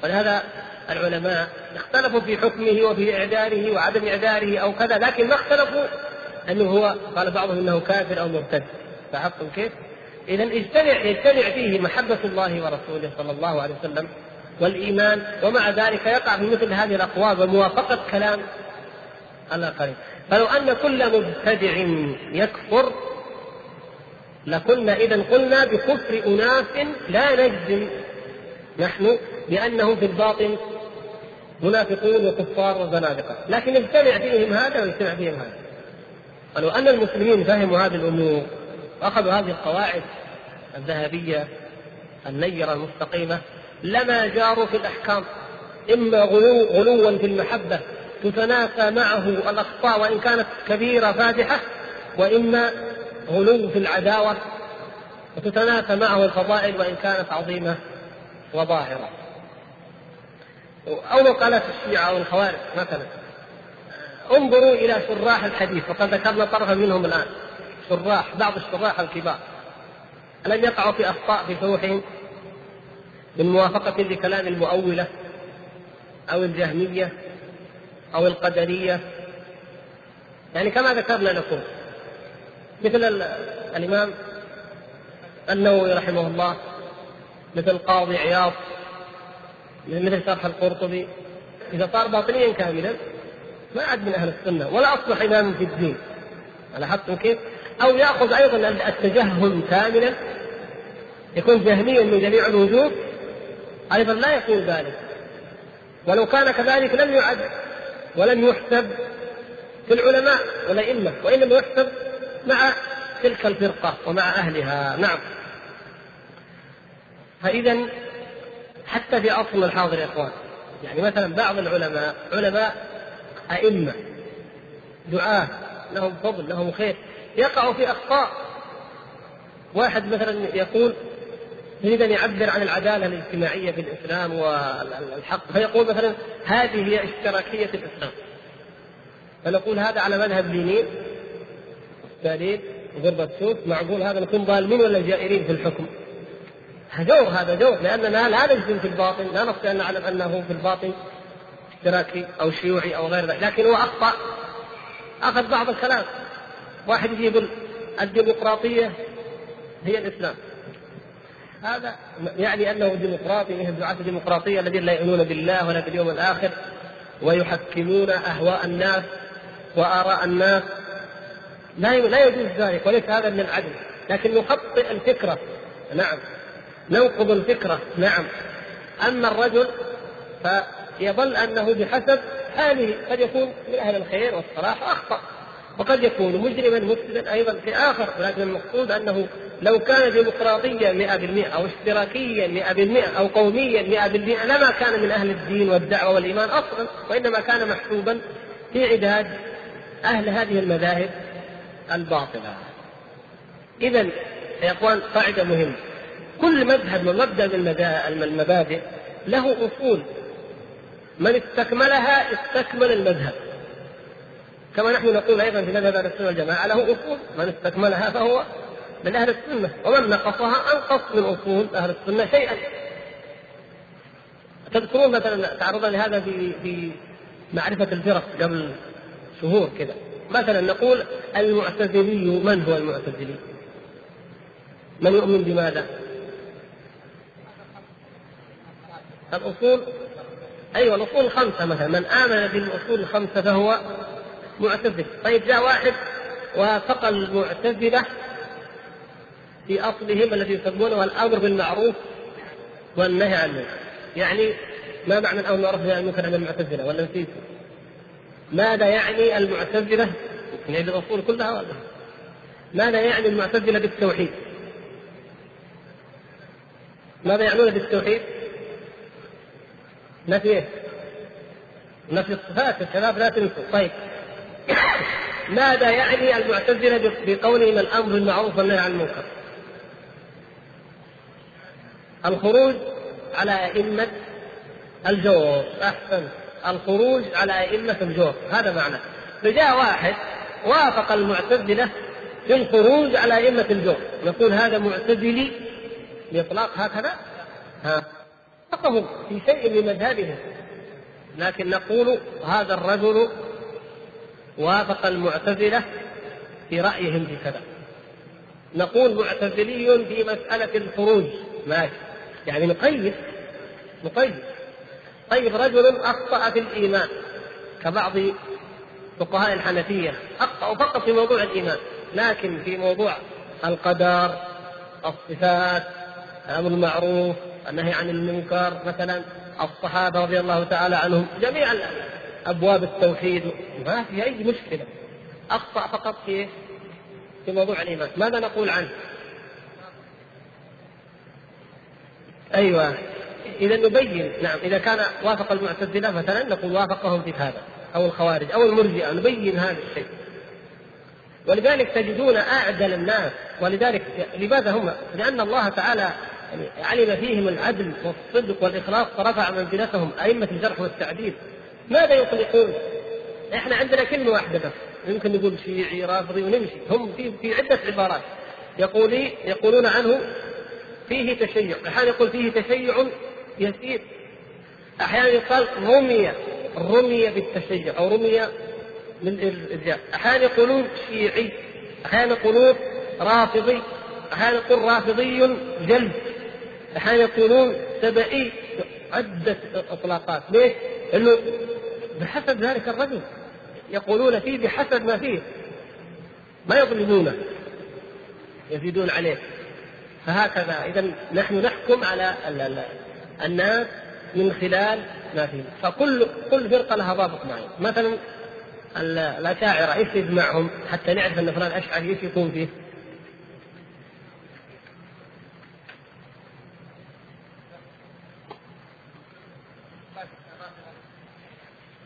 ولهذا العلماء اختلفوا في حكمه وفي اعذاره وعدم اعذاره أو كذا لكن ما اختلفوا أنه هو قال بعضهم إنه كافر أو مرتد لاحظتم كيف؟ اذا اجتمع يجتمع فيه محبة الله ورسوله صلى الله عليه وسلم والإيمان ومع ذلك يقع في مثل هذه الأقوال وموافقة كلام الآخرين فلو أن كل مبتدع يكفر لكنا اذا قلنا بكفر أناس لا نجزم نحن بأنهم في الباطن منافقون وكفار وزنادقة، لكن يجتمع فيهم هذا ويجتمع فيهم هذا. ولو أن المسلمين فهموا هذه الأمور وأخذوا هذه القواعد الذهبية النيرة المستقيمة لما جاروا في الأحكام إما غلو غلوا في المحبة تتنافى معه الأخطاء وإن كانت كبيرة فادحة واما غلو في العداوة وتتنافى معه الفضائل وإن كانت عظيمة وظاهرة. أو مقالات الشيعة أو الخوارج مثلا انظروا إلى شراح الحديث وقد ذكرنا طرفا منهم الآن شراح بعض الشراح الكبار ألم يقعوا في أخطاء في شروحهم من موافقة لكلام المؤولة أو الجهمية؟ أو القدرية. يعني كما ذكرنا لكم مثل الإمام النووي رحمه الله مثل قاضي عياض مثل شرح القرطبي. إذا صار باطنيا كاملا ما عاد من أهل السنة ولا أصبح إماما في الدين. لاحظتم كيف؟ أو يأخذ أيضا التجهم كاملا يكون جهميا من جميع الوجوه أيضا لا يكون ذلك. ولو كان كذلك لم يعد ولم يحسب في العلماء والأئمة وإنما يحسب مع تلك الفرقة ومع أهلها. نعم. فإذا حتى في عصرنا الحاضر يا إخوان يعني مثلا بعض العلماء علماء أئمة دعاة لهم فضل لهم خير يقعوا في أخطاء. واحد مثلا يقول يريد ان يعبر عن العدالة الاجتماعية في الإسلام والحق. فيقول مثلا هذه هي اشتراكية الإسلام. فنقول هذا على مذهب لينين ستالين وغربة معقول هذا نكون ظالمين ولا جائرين في الحكم؟ جور هذا جور لاننا لا نجزم في الباطن لا نستطيع أن نعلم أنه في الباطن اشتراكي أو شيوعي أو غير ذلك. لكن هو أخطأ. آخذ بعض الكلام. واحد يجي يقول الديمقراطية هي الإسلام. هذا يعني أنه ديمقراطي مثل دعاة الديمقراطيه الذين لا يؤمنون بالله ولا باليوم الآخر ويحكمون أهواء الناس وآراء الناس. لا لا يجوز ذلك وليس هذا من العدل. لكن نخطئ الفكرة. نعم. ننقض الفكرة. نعم. أما الرجل فيظل أنه بحسب حاله. قد يكون من أهل الخير والصلاح أخطأ وقد يكون مجرما مفسدا أيضا في آخر ولكن المقصود أنه لو كان ديمقراطيا 100% أو اشتراكيا 100% أو قوميا 100% لما كان من أهل الدين والدعوة والإيمان أصلا وإنما كان محسوبا في عداد أهل هذه المذاهب الباطلة. اذا يا إخوان قاعدة مهمة. كل مذهب من مبدأ من المبادئ له أصول. من استكملها استكمل المذهب. كما نحن نقول أيضا في مذهب السنة والجماعة له أصول. من استكملها فهو من أهل السنة. ومن نقصها أنقص من أصول أهل السنة شيئا. تذكرون مثلا تعرضنا لهذا في معرفه الفرق قبل شهور كذا مثلا نقول المعتزلي من هو المعتزلي؟ من يؤمن بماذا؟ الأصول؟ أيوة الأصول الخمسة مثلا. من آمن بالأصول الخمسة فهو معتزل. طيب جاء واحد وافق المعتزلة في أصلهم الذي يسمونه الأمر بالمعروف والنهي عن المنكر يعني ما معنى الأمر بالمعروف والنهي عن المنكر عند المعتزلة ولا نسيت؟ ماذا يعني المعتزلة يعني الأصول كلها ولا ماذا يعني المعتزلة بالتوحيد؟ ماذا يعنون بالتوحيد؟ نفي إيه؟ نفي الصفات يا شباب لا تنسوا طيب ماذا يعني المعتزلة بقولهم الأمر بالمعروف والنهي عن المنكر؟ الخروج على أئمة الجور أحسن. الخروج على أئمة الجور هذا معنى. فجاء واحد وافق المعتزلة في الخروج على أئمة الجور نقول هذا معتزلي بإطلاق هكذا؟ ها. وافقهم في شيء من مذهبهم لكن نقول هذا الرجل وافق المعتزلة في رأيهم في كذا. نقول معتزلي في مسألة الخروج. ماشي. يعني نقيد نقيد. طيب رجل أخطأ في الإيمان كبعض فقهاء الحنفية أخطأوا فقط في موضوع الإيمان لكن في موضوع القدر الصفات الأمر المعروف النهي عن المنكر مثلا الصحابة رضي الله تعالى عنهم جميع أبواب التوحيد ما في أي مشكلة. أخطأ فقط في في موضوع الإيمان. ماذا نقول عنه؟ أيوه. إذا نبين نعم إذا كان وافق المعتزلة مثلا نقول وافقهم في هذا أو الخوارج أو المرجئة نبين هذا الشيء. ولذلك تجدون أعدل الناس ولذلك لماذا هم؟ لأن الله تعالى يعني علم فيهم العدل والصدق والإخلاص فرفع منزلتهم أئمة الجرح والتعديل. ماذا يطلقون؟ إحنا عندنا كلمة واحدة بس يمكن نقول شيعي رافضي ونمشي. هم في في عدة عبارات. يقولي يقولون عنه فيه تشيع. أحيانا يقول فيه تشيع يسير. أحيانا يقال رمي رمي بالتشيع أو رمي بالإرجاء. أحيانا يقولون شيعي أحيانا يقولون رافضي أحيانا يقول رافضي جلد. أحيانا يقولون سبئي عدة إطلاقات. ليش؟ لأنه بحسب ذلك الرجل. يقولون فيه بحسب ما فيه. ما يظلمونه. يزيدون عليه. فهكذا. إذا نحن نحكم على الناس من خلال ما فيه فكل كل فرقة لها ضابط معين. مثلا الأشاعرة إيش يجمعهم حتى نعرف أن فلان أشعري إيش يكون فيه؟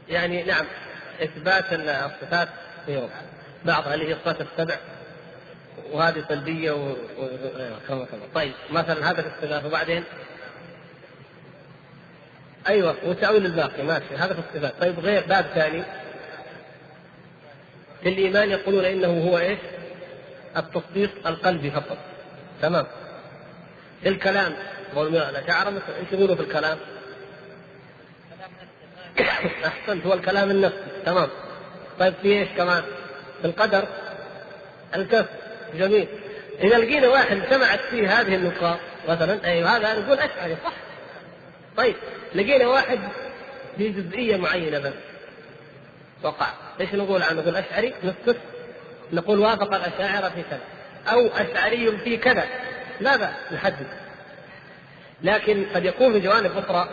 يعني نعم إثبات الصفات فيهم بعضها اللي هي الصفات السبع وهذه سلبية و... و... كما كما. طيب مثلا هذا الاختلاف وبعدين؟ أيوه وتأويل الباقي ماشي هذا في الصفات طيب غير باب ثاني. في الإيمان يقولون إنه هو إيش؟ التصديق القلبي فقط. تمام. في الكلام الأشاعرة إيش يقولوا في الكلام؟ أحسنت هو الكلام النفسي. تمام. طيب في إيش كمان؟ في القدر. الكف جميل. إذا لقينا واحد اجتمعت فيه هذه النقاط مثلا أي هذا نقول أشعري صح؟ طيب لقينا واحد في جزئية معينة بس. وقع. إيش نقول عنه؟ نقول أشعري نسكت. نقول وافق الأشاعرة في كذا. أو أشعري في كذا. لا بأس نحدد. لكن قد يكون في جوانب أخرى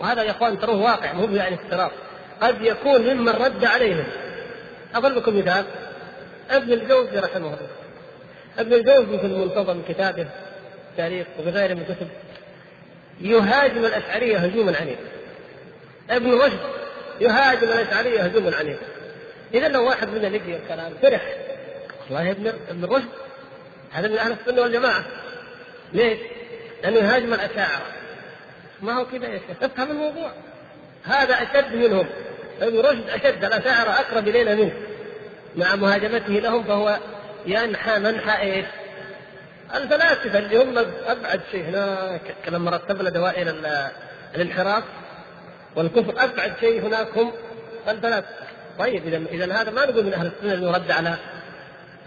وهذا يا إخوان تروه واقع مو يعني افتراض. قد يكون ممن رد عليهم. اضرب لكم مثال. ابن الجوزي رحمه الله. ابن الجوزي في المنتظم كتابه تاريخ وفي غيره من الكتب يهاجم الأشعرية هجوما عنيفا ابن رشد يهاجم الأشعرية هجوما عنيفا اذا لو واحد منا لقي الكلام فرح. والله ابن ابن رشد هذا من أهل السنة والجماعة. ليش؟ لأنه يهاجم الأشاعرة. ما هو كذا يا شيخ؟ افهم الموضوع. هذا أشد منهم. ابن رشد أشد الأشاعرة أقرب إلينا منه. مع مهاجمته لهم فهو ينحى منحى إيش؟ الفلاسفة اللي هم أبعد شيء هناك. لما رتبنا دوائر الانحراف والكفر. أبعد شيء هناك هم الفلاسفة. طيب اذا إذا هذا ما نقول من أهل السنة إنه رد على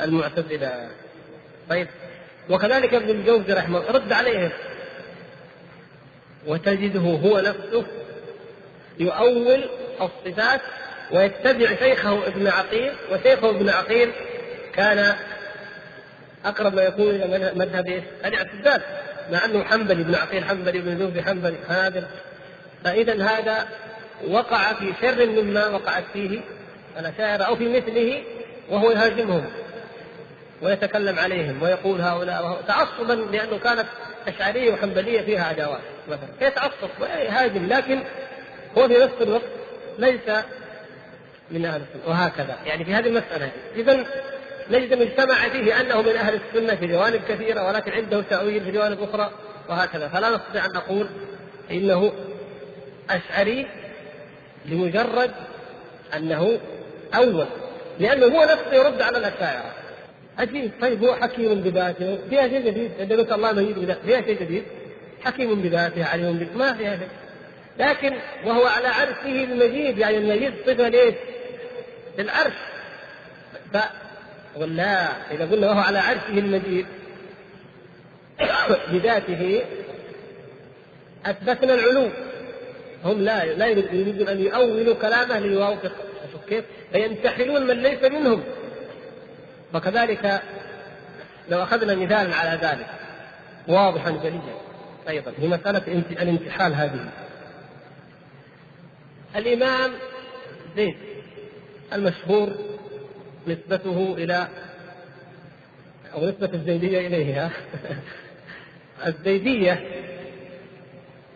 المعتزلة. طيب وكذلك ابن الجوزي رحمه الله رد عليهم وتجده هو نفسه يؤول الصفات ويتبع شيخه ابن عقيل وشيخه ابن عقيل كان أقرب ما يكون إلى مذهب الاعتزال مع أنه حنبلي ابن عقيل حنبلي ابن جوزي حنبلي هذا فاذا هذا وقع في شر مما وقعت فيه الاشاعره أو في مثله وهو يهاجمهم ويتكلم عليهم ويقول هؤلاء تعصبا لأنه كانت أشعرية وحنبلية فيها عداوات مثلا. يتعصب ويهاجم. لكن هو في نفس الوقت ليس من أهل السنة. وهكذا. يعني في هذه المسألة. اذا نجد من اجتمع فيه أنه من أهل السنة في جوانب كثيرة ولكن عنده تأويل في جوانب أخرى وهكذا. فلا نستطيع أن نقول إنه أشعري لمجرد أنه أول لأنه هو نفسه يرد على الأشاعرة. عجيب طيب هو حكيم بذاته فيها شيء جديد عندما الله مجيد بذاته فيها شيء جديد. حكيم بذاته عليم بذاته ما فيها شيء. لكن وهو على عرشه المجيد يعني المجيد صفة ليش؟ للعرش ولا إذا قلنا وهو على عرشه المجيد بذاته أثبتنا العلو هم لا لا يريدون أن يؤولوا كلامه ليوافق. شوف كيف؟ فينتحلون من ليس منهم. وكذلك لو أخذنا مثالا على ذلك واضحا جليا أيضا في مسألة الانتحال هذه. الإمام زيد المشهور نسبته إلى أو نسبة الزيدية إليه الزيدية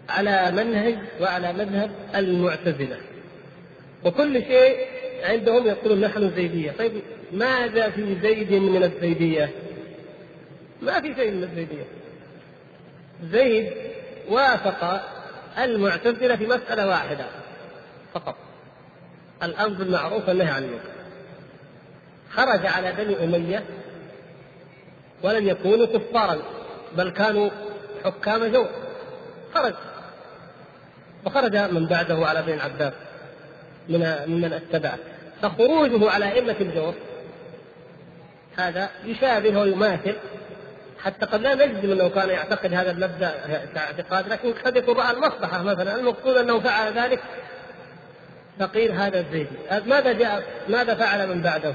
على منهج وعلى مذهب المعتزلة. وكل شيء عندهم يقولون نحن زيديه طيب ماذا في زيد من الزيدية؟ ما في شيء من الزيدية. زيد وافق المعتزلة في مسألة واحدة فقط. الأمر بالمعروف والنهي عن المنكر. خرج على بني أمية ولم يكونوا كفارا بل كانوا حكام جو. خرج. وخرج من بعده على بن العباس من ممن اتبعه. فخروجه على ائمه الجور هذا يشابه ويماثل حتى قد لا نجزم أنه كان يعتقد هذا المبدأ كاعتقاد لكن قد يكون رأى المصلحة مثلا المقصود أنه فعل ذلك. فقيل هذا الزيدي ماذا جاء ماذا فعل من بعده؟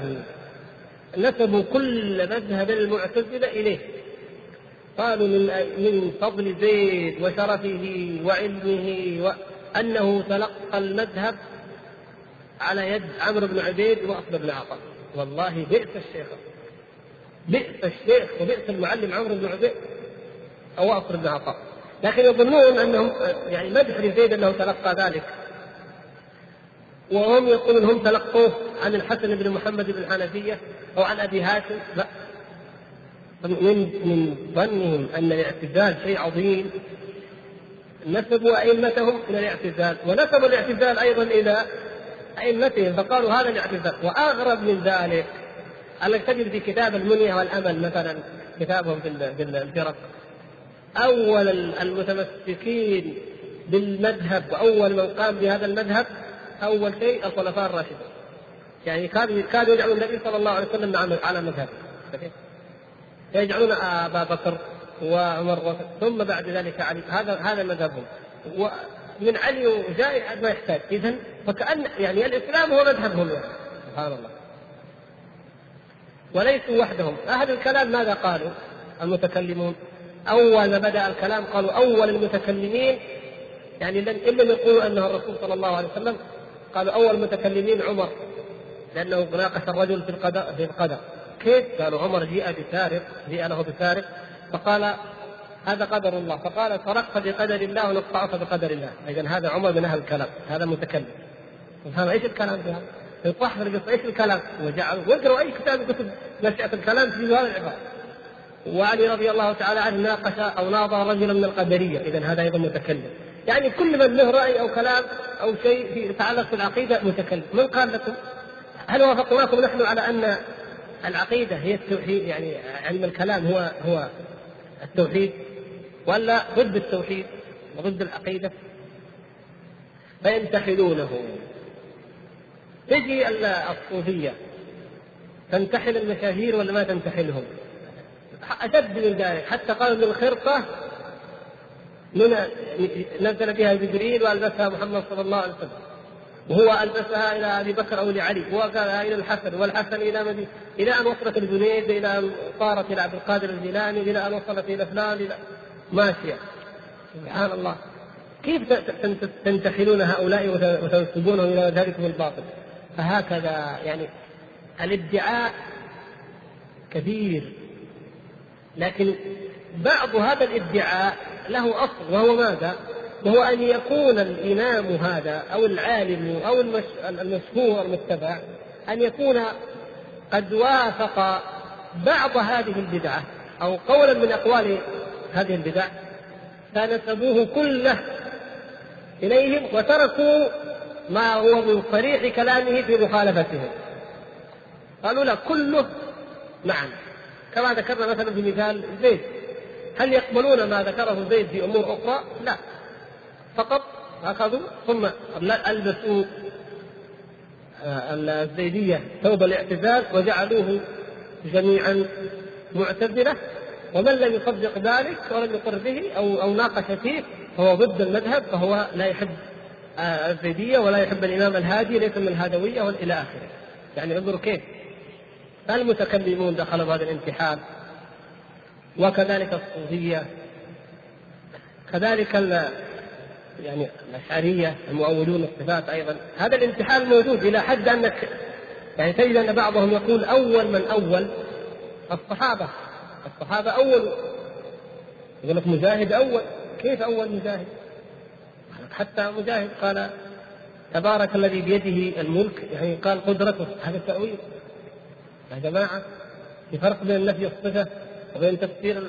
نسبوا كل مذهب المعتزلة إليه. قالوا من من فضل زيد وشرفه وعلمه وأنه تلقى المذهب على يد عمرو بن عبيد وأصل بن عطاء والله بئس الشيخ. بئس الشيخ وبئس المعلم عمرو بن عبيد أو أصل بن عطاء لكن يظنون انهم يعني مدح لزيد أنه تلقى ذلك. وهم يقولون هم تلقوه عن الحسن بن محمد بن الحنفية أو عن أبي هاشم. لا. من من ظنهم أن الاعتزال شيء عظيم؟ نسبوا أئمتهم إلى الاعتزال ونسبوا الاعتزال أيضا إلى أئمتهم فقالوا هذا الاعتزال. وأغرب من ذلك انك تجد في كتاب المنيه والأمل مثلا كتابهم في الفرق أول المتمسكين بالمذهب وأول من قام بهذا المذهب أول شيء الخلفاء الراشدون يعني كانوا كانوا يجعلون النبي صلى الله عليه وسلم على مذهب. يجعلون أبا بكر وعمر ثم بعد ذلك علي. هذا هذا مذهبهم. ومن علي وجاء ما يحتاج. اذا فكان يعني الإسلام هو مذهبهم. يعني سبحان الله. وليسوا وحدهم. أهل الكلام ماذا قالوا؟ المتكلمون. أول ما بدأ الكلام قالوا أول المتكلمين. يعني لم يقولوا أنه الرسول صلى الله عليه وسلم قالوا أول المتكلمين عمر لأنه ناقش الرجل في القدر في القدر كيف؟ قالوا عمر جيء بسارق جيء له بسارق فقال هذا قدر الله. فقال سرقت بقدر الله ونقطعك بقدر الله. اذا هذا عمر من أهل الكلام هذا متكلم. فهم إيش الكلام؟ في هذا؟ إيش الكلام؟ وجعل واقروا أي كتاب كتب نشأة الكلام في هذا العبارة. وعلي رضي الله تعالى عنه ناقش أو ناظر رجلا من القدرية. اذا هذا أيضا متكلم. يعني كل من له رأي أو كلام أو شيء يتعلق بالعقيدة متكلم. من قال لكم؟ هل وافقناكم نحن على أن العقيدة هي التوحيد؟ يعني علم الكلام هو هو التوحيد ولا ضد التوحيد وضد العقيدة؟ فينتحلونه. تجي الصوفية تنتحل المشاهير ولا ما تنتحلهم؟ أشد من ذلك. حتى قالوا إن الخرقة من نزل بها جبريل وألبسها محمد صلى الله عليه وسلم. وهو ألبسها إلى أبي بكر أو لعلي وقالها إلى الحسن. والحسن إلى مدينه إلى أن وصلت الجنيد إلى أن صارت إلى عبد القادر الجيلاني إلى أن وصلت إلى فلان إلى ماشية. سبحان الله. كيف تنتحلون هؤلاء وتنسبونهم إلى ذلكم الباطل؟ فهكذا يعني الادعاء كبير. لكن بعض هذا الادعاء له أصل وهو ماذا؟ وهو أن يكون الإمام هذا أو العالم أو المشهور المتبع أن يكون قد وافق بعض هذه البدعة أو قولا من أقوال هذه البدع فنسبوه كله إليهم وتركوا ما هو من صريح كلامه في مخالفتهم. قالوا لا كله معا كما ذكرنا مثلا في مثال زيد. هل يقبلون ما ذكره زيد في أمور أخرى؟ لا فقط أخذوا ثم ألبسوا آه، الزيدية ثوب الاعتزال وجعلوه جميعا معتزلة ومن لم يصدق ذلك ولم يقر به أو أو ناقش فيه فهو ضد المذهب فهو لا يحب آه، الزيدية ولا يحب الإمام الهادي ليس من الهادويه إلى آخره. يعني انظروا كيف المتكلمون دخلوا بهذا الانتحال وكذلك الصوفية كذلك يعني الأشعرية المؤولون الصفات أيضا. هذا الانتحال موجود إلى حد أنك يعني تجد أن بعضهم يقول أول من أول. الصحابة الصحابة أول. يقول لك مجاهد أول. كيف أول مجاهد؟ حتى مجاهد قال تبارك الذي بيده الملك. يعني قال قدرته. هذا التأويل يا جماعة في فرق بين نفي الصفة وبين تفسير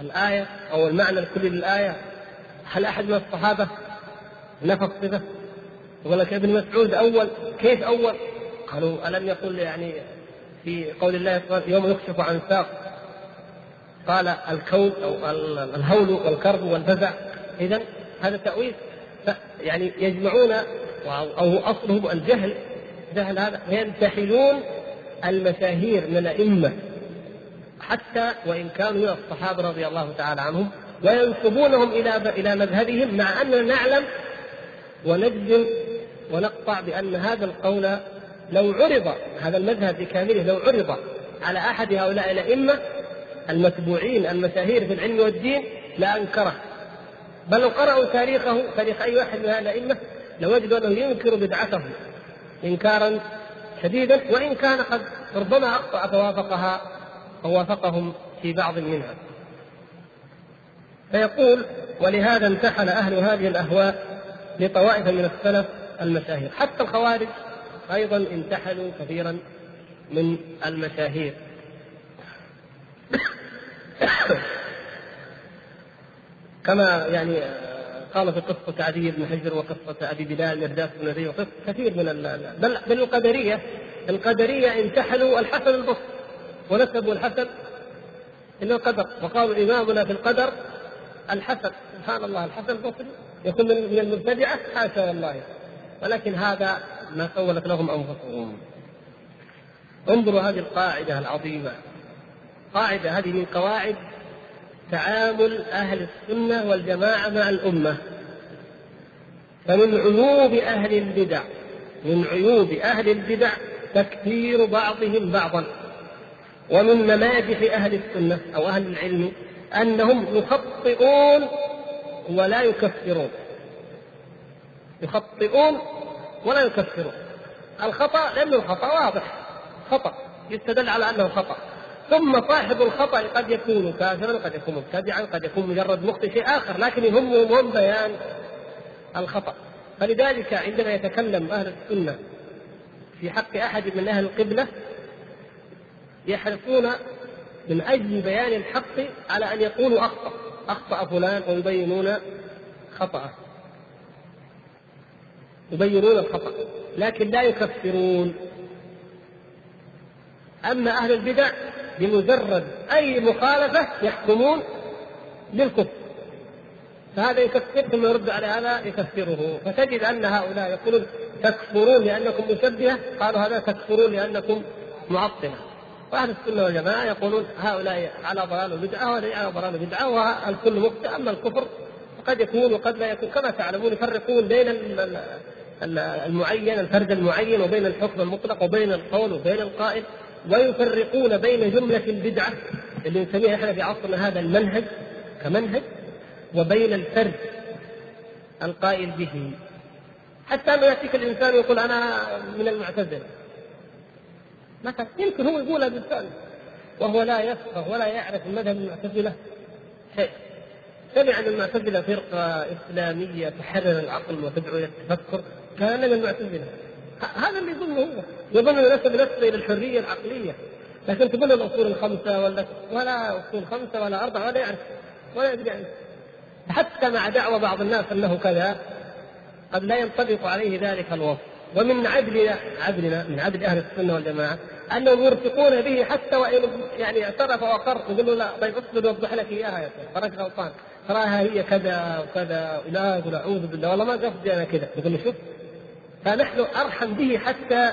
الآية أو المعنى الكلي للآية هل أحد من الصحابة نفى الصفة؟ يقول لك ابن مسعود أول كيف أول؟ قالوا ألم يقل يعني في قول الله يوم يكشف عن ساق؟ قال الكون أو الهول والكرب والفزع. إذا هذا تأويل يعني يجمعون أو أصله الجهل. جهل هذا. وينتحلون المشاهير من الأئمة. حتى وإن كانوا من الصحابة رضي الله تعالى عنهم وينسبونهم إلى إلى مذهبهم مع أننا نعلم ونجزم ونقطع بأن هذا القول لو عرض هذا المذهب بكامله لو عرض على أحد هؤلاء الأئمة المتبوعين المشاهير في العلم والدين لأنكره بل لو قرأوا تاريخه تاريخ أي واحد من هؤلاء الأئمة لوجدوا أنه ينكر بدعته إنكارا شديدا وإن كان قد ربما أخطأ فوافقها أو وافقهم في بعض منها. فيقول ولهذا انتحل أهل هذه الأهواء لطوائف من السلف المشاهير. حتى الخوارج أيضا انتحلوا كثيرا من المشاهير. كما يعني قال في قصة عدي بن حجر وقصة أبي بلال مرداس بن نبي وقصة كثير من بل بل القدرية انتحلوا الحسن البصري. ونسبوا الحسن إلا القدر وقالوا إمامنا في القدر الحسن. سبحان الله الحسن البصري يكون من المبتدعة حاشا والله ولكن هذا ما سولت لهم أنفسهم. انظروا هذه القاعدة العظيمة. قاعدة هذه من قواعد تعامل أهل السنة والجماعة مع الأمة. فمن عيوب أهل البدع من عيوب أهل البدع تكفير بعضهم بعضا. ومن ممادح أهل السنة أو أهل العلم أنهم يخطئون ولا يكفرون. يخطئون ولا يكفرون. الخطأ لأنه الخطأ واضح. خطأ يستدل على أنه خطأ. ثم صاحب الخطأ قد يكون كافرا قد يكون مبتدعا قد يكون مجرد مخطئ شيء آخر لكن يهمهم هم بيان الخطأ. فلذلك عندما يتكلم أهل السنة في حق أحد من أهل القبلة يحرصون من أجل بيان الحق على أن يقولوا أخطأ. أخطأ فلان ويبينون خطأه. يبينون الخطأ لكن لا يكفرون. أما أهل البدع بمجرد أي مخالفة يحكمون بالكفر فهذا يكفر ثم يرد على هذا يكفره. فتجد أن هؤلاء يقولون تكفرون لأنكم مشبهة قالوا هذا تكفرون لأنكم معطلة. واهل السنة والجماعة يقولون هؤلاء على ضلال وبدعة وهؤلاء على ضلال وبدعة والكل مخطئ أما الكفر فقد يكون وقد لا يكون. كما تعلمون يفرقون بين المعين الفرد المعين وبين الحكم المطلق وبين القول وبين القائل ويفرقون بين جملة البدعة اللي نسميها إحنا في عصرنا هذا المنهج كمنهج وبين الفرد القائل به. حتى أنه يأتيك الإنسان يقول أنا من المعتزلة. مثلا يمكن هو يقولها بالفعل. وهو لا يفقه ولا يعرف المذهب المعتزلة. شيء. سمع أن المعتزلة فرقة إسلامية تحرر العقل وتدعو إلى التفكر. كان من المعتزلة. هذا اللي يظنه هو. يظن نسب نفسه إلى الحرية العقلية. لكن تقول له الأصول الخمسة ولا ولا أصول خمسة ولا أربعة ولا يعرف. ولا يدري عنه. حتى مع دعوى بعض الناس أنه كذا قد لا ينطبق عليه ذلك الوصف. ومن عدل عدلنا من عدل أهل السنة والجماعة أنهم يرفقون به حتى وان يعني اعترف واقر يقول له لا طيب اصبر اوضح لك إياها يا شيخ تراك غلطان تراها هي كذا وكذا لا يقول أعوذ بالله والله ما قصدي أنا كذا. يقول له شوف فنحن أرحم به حتى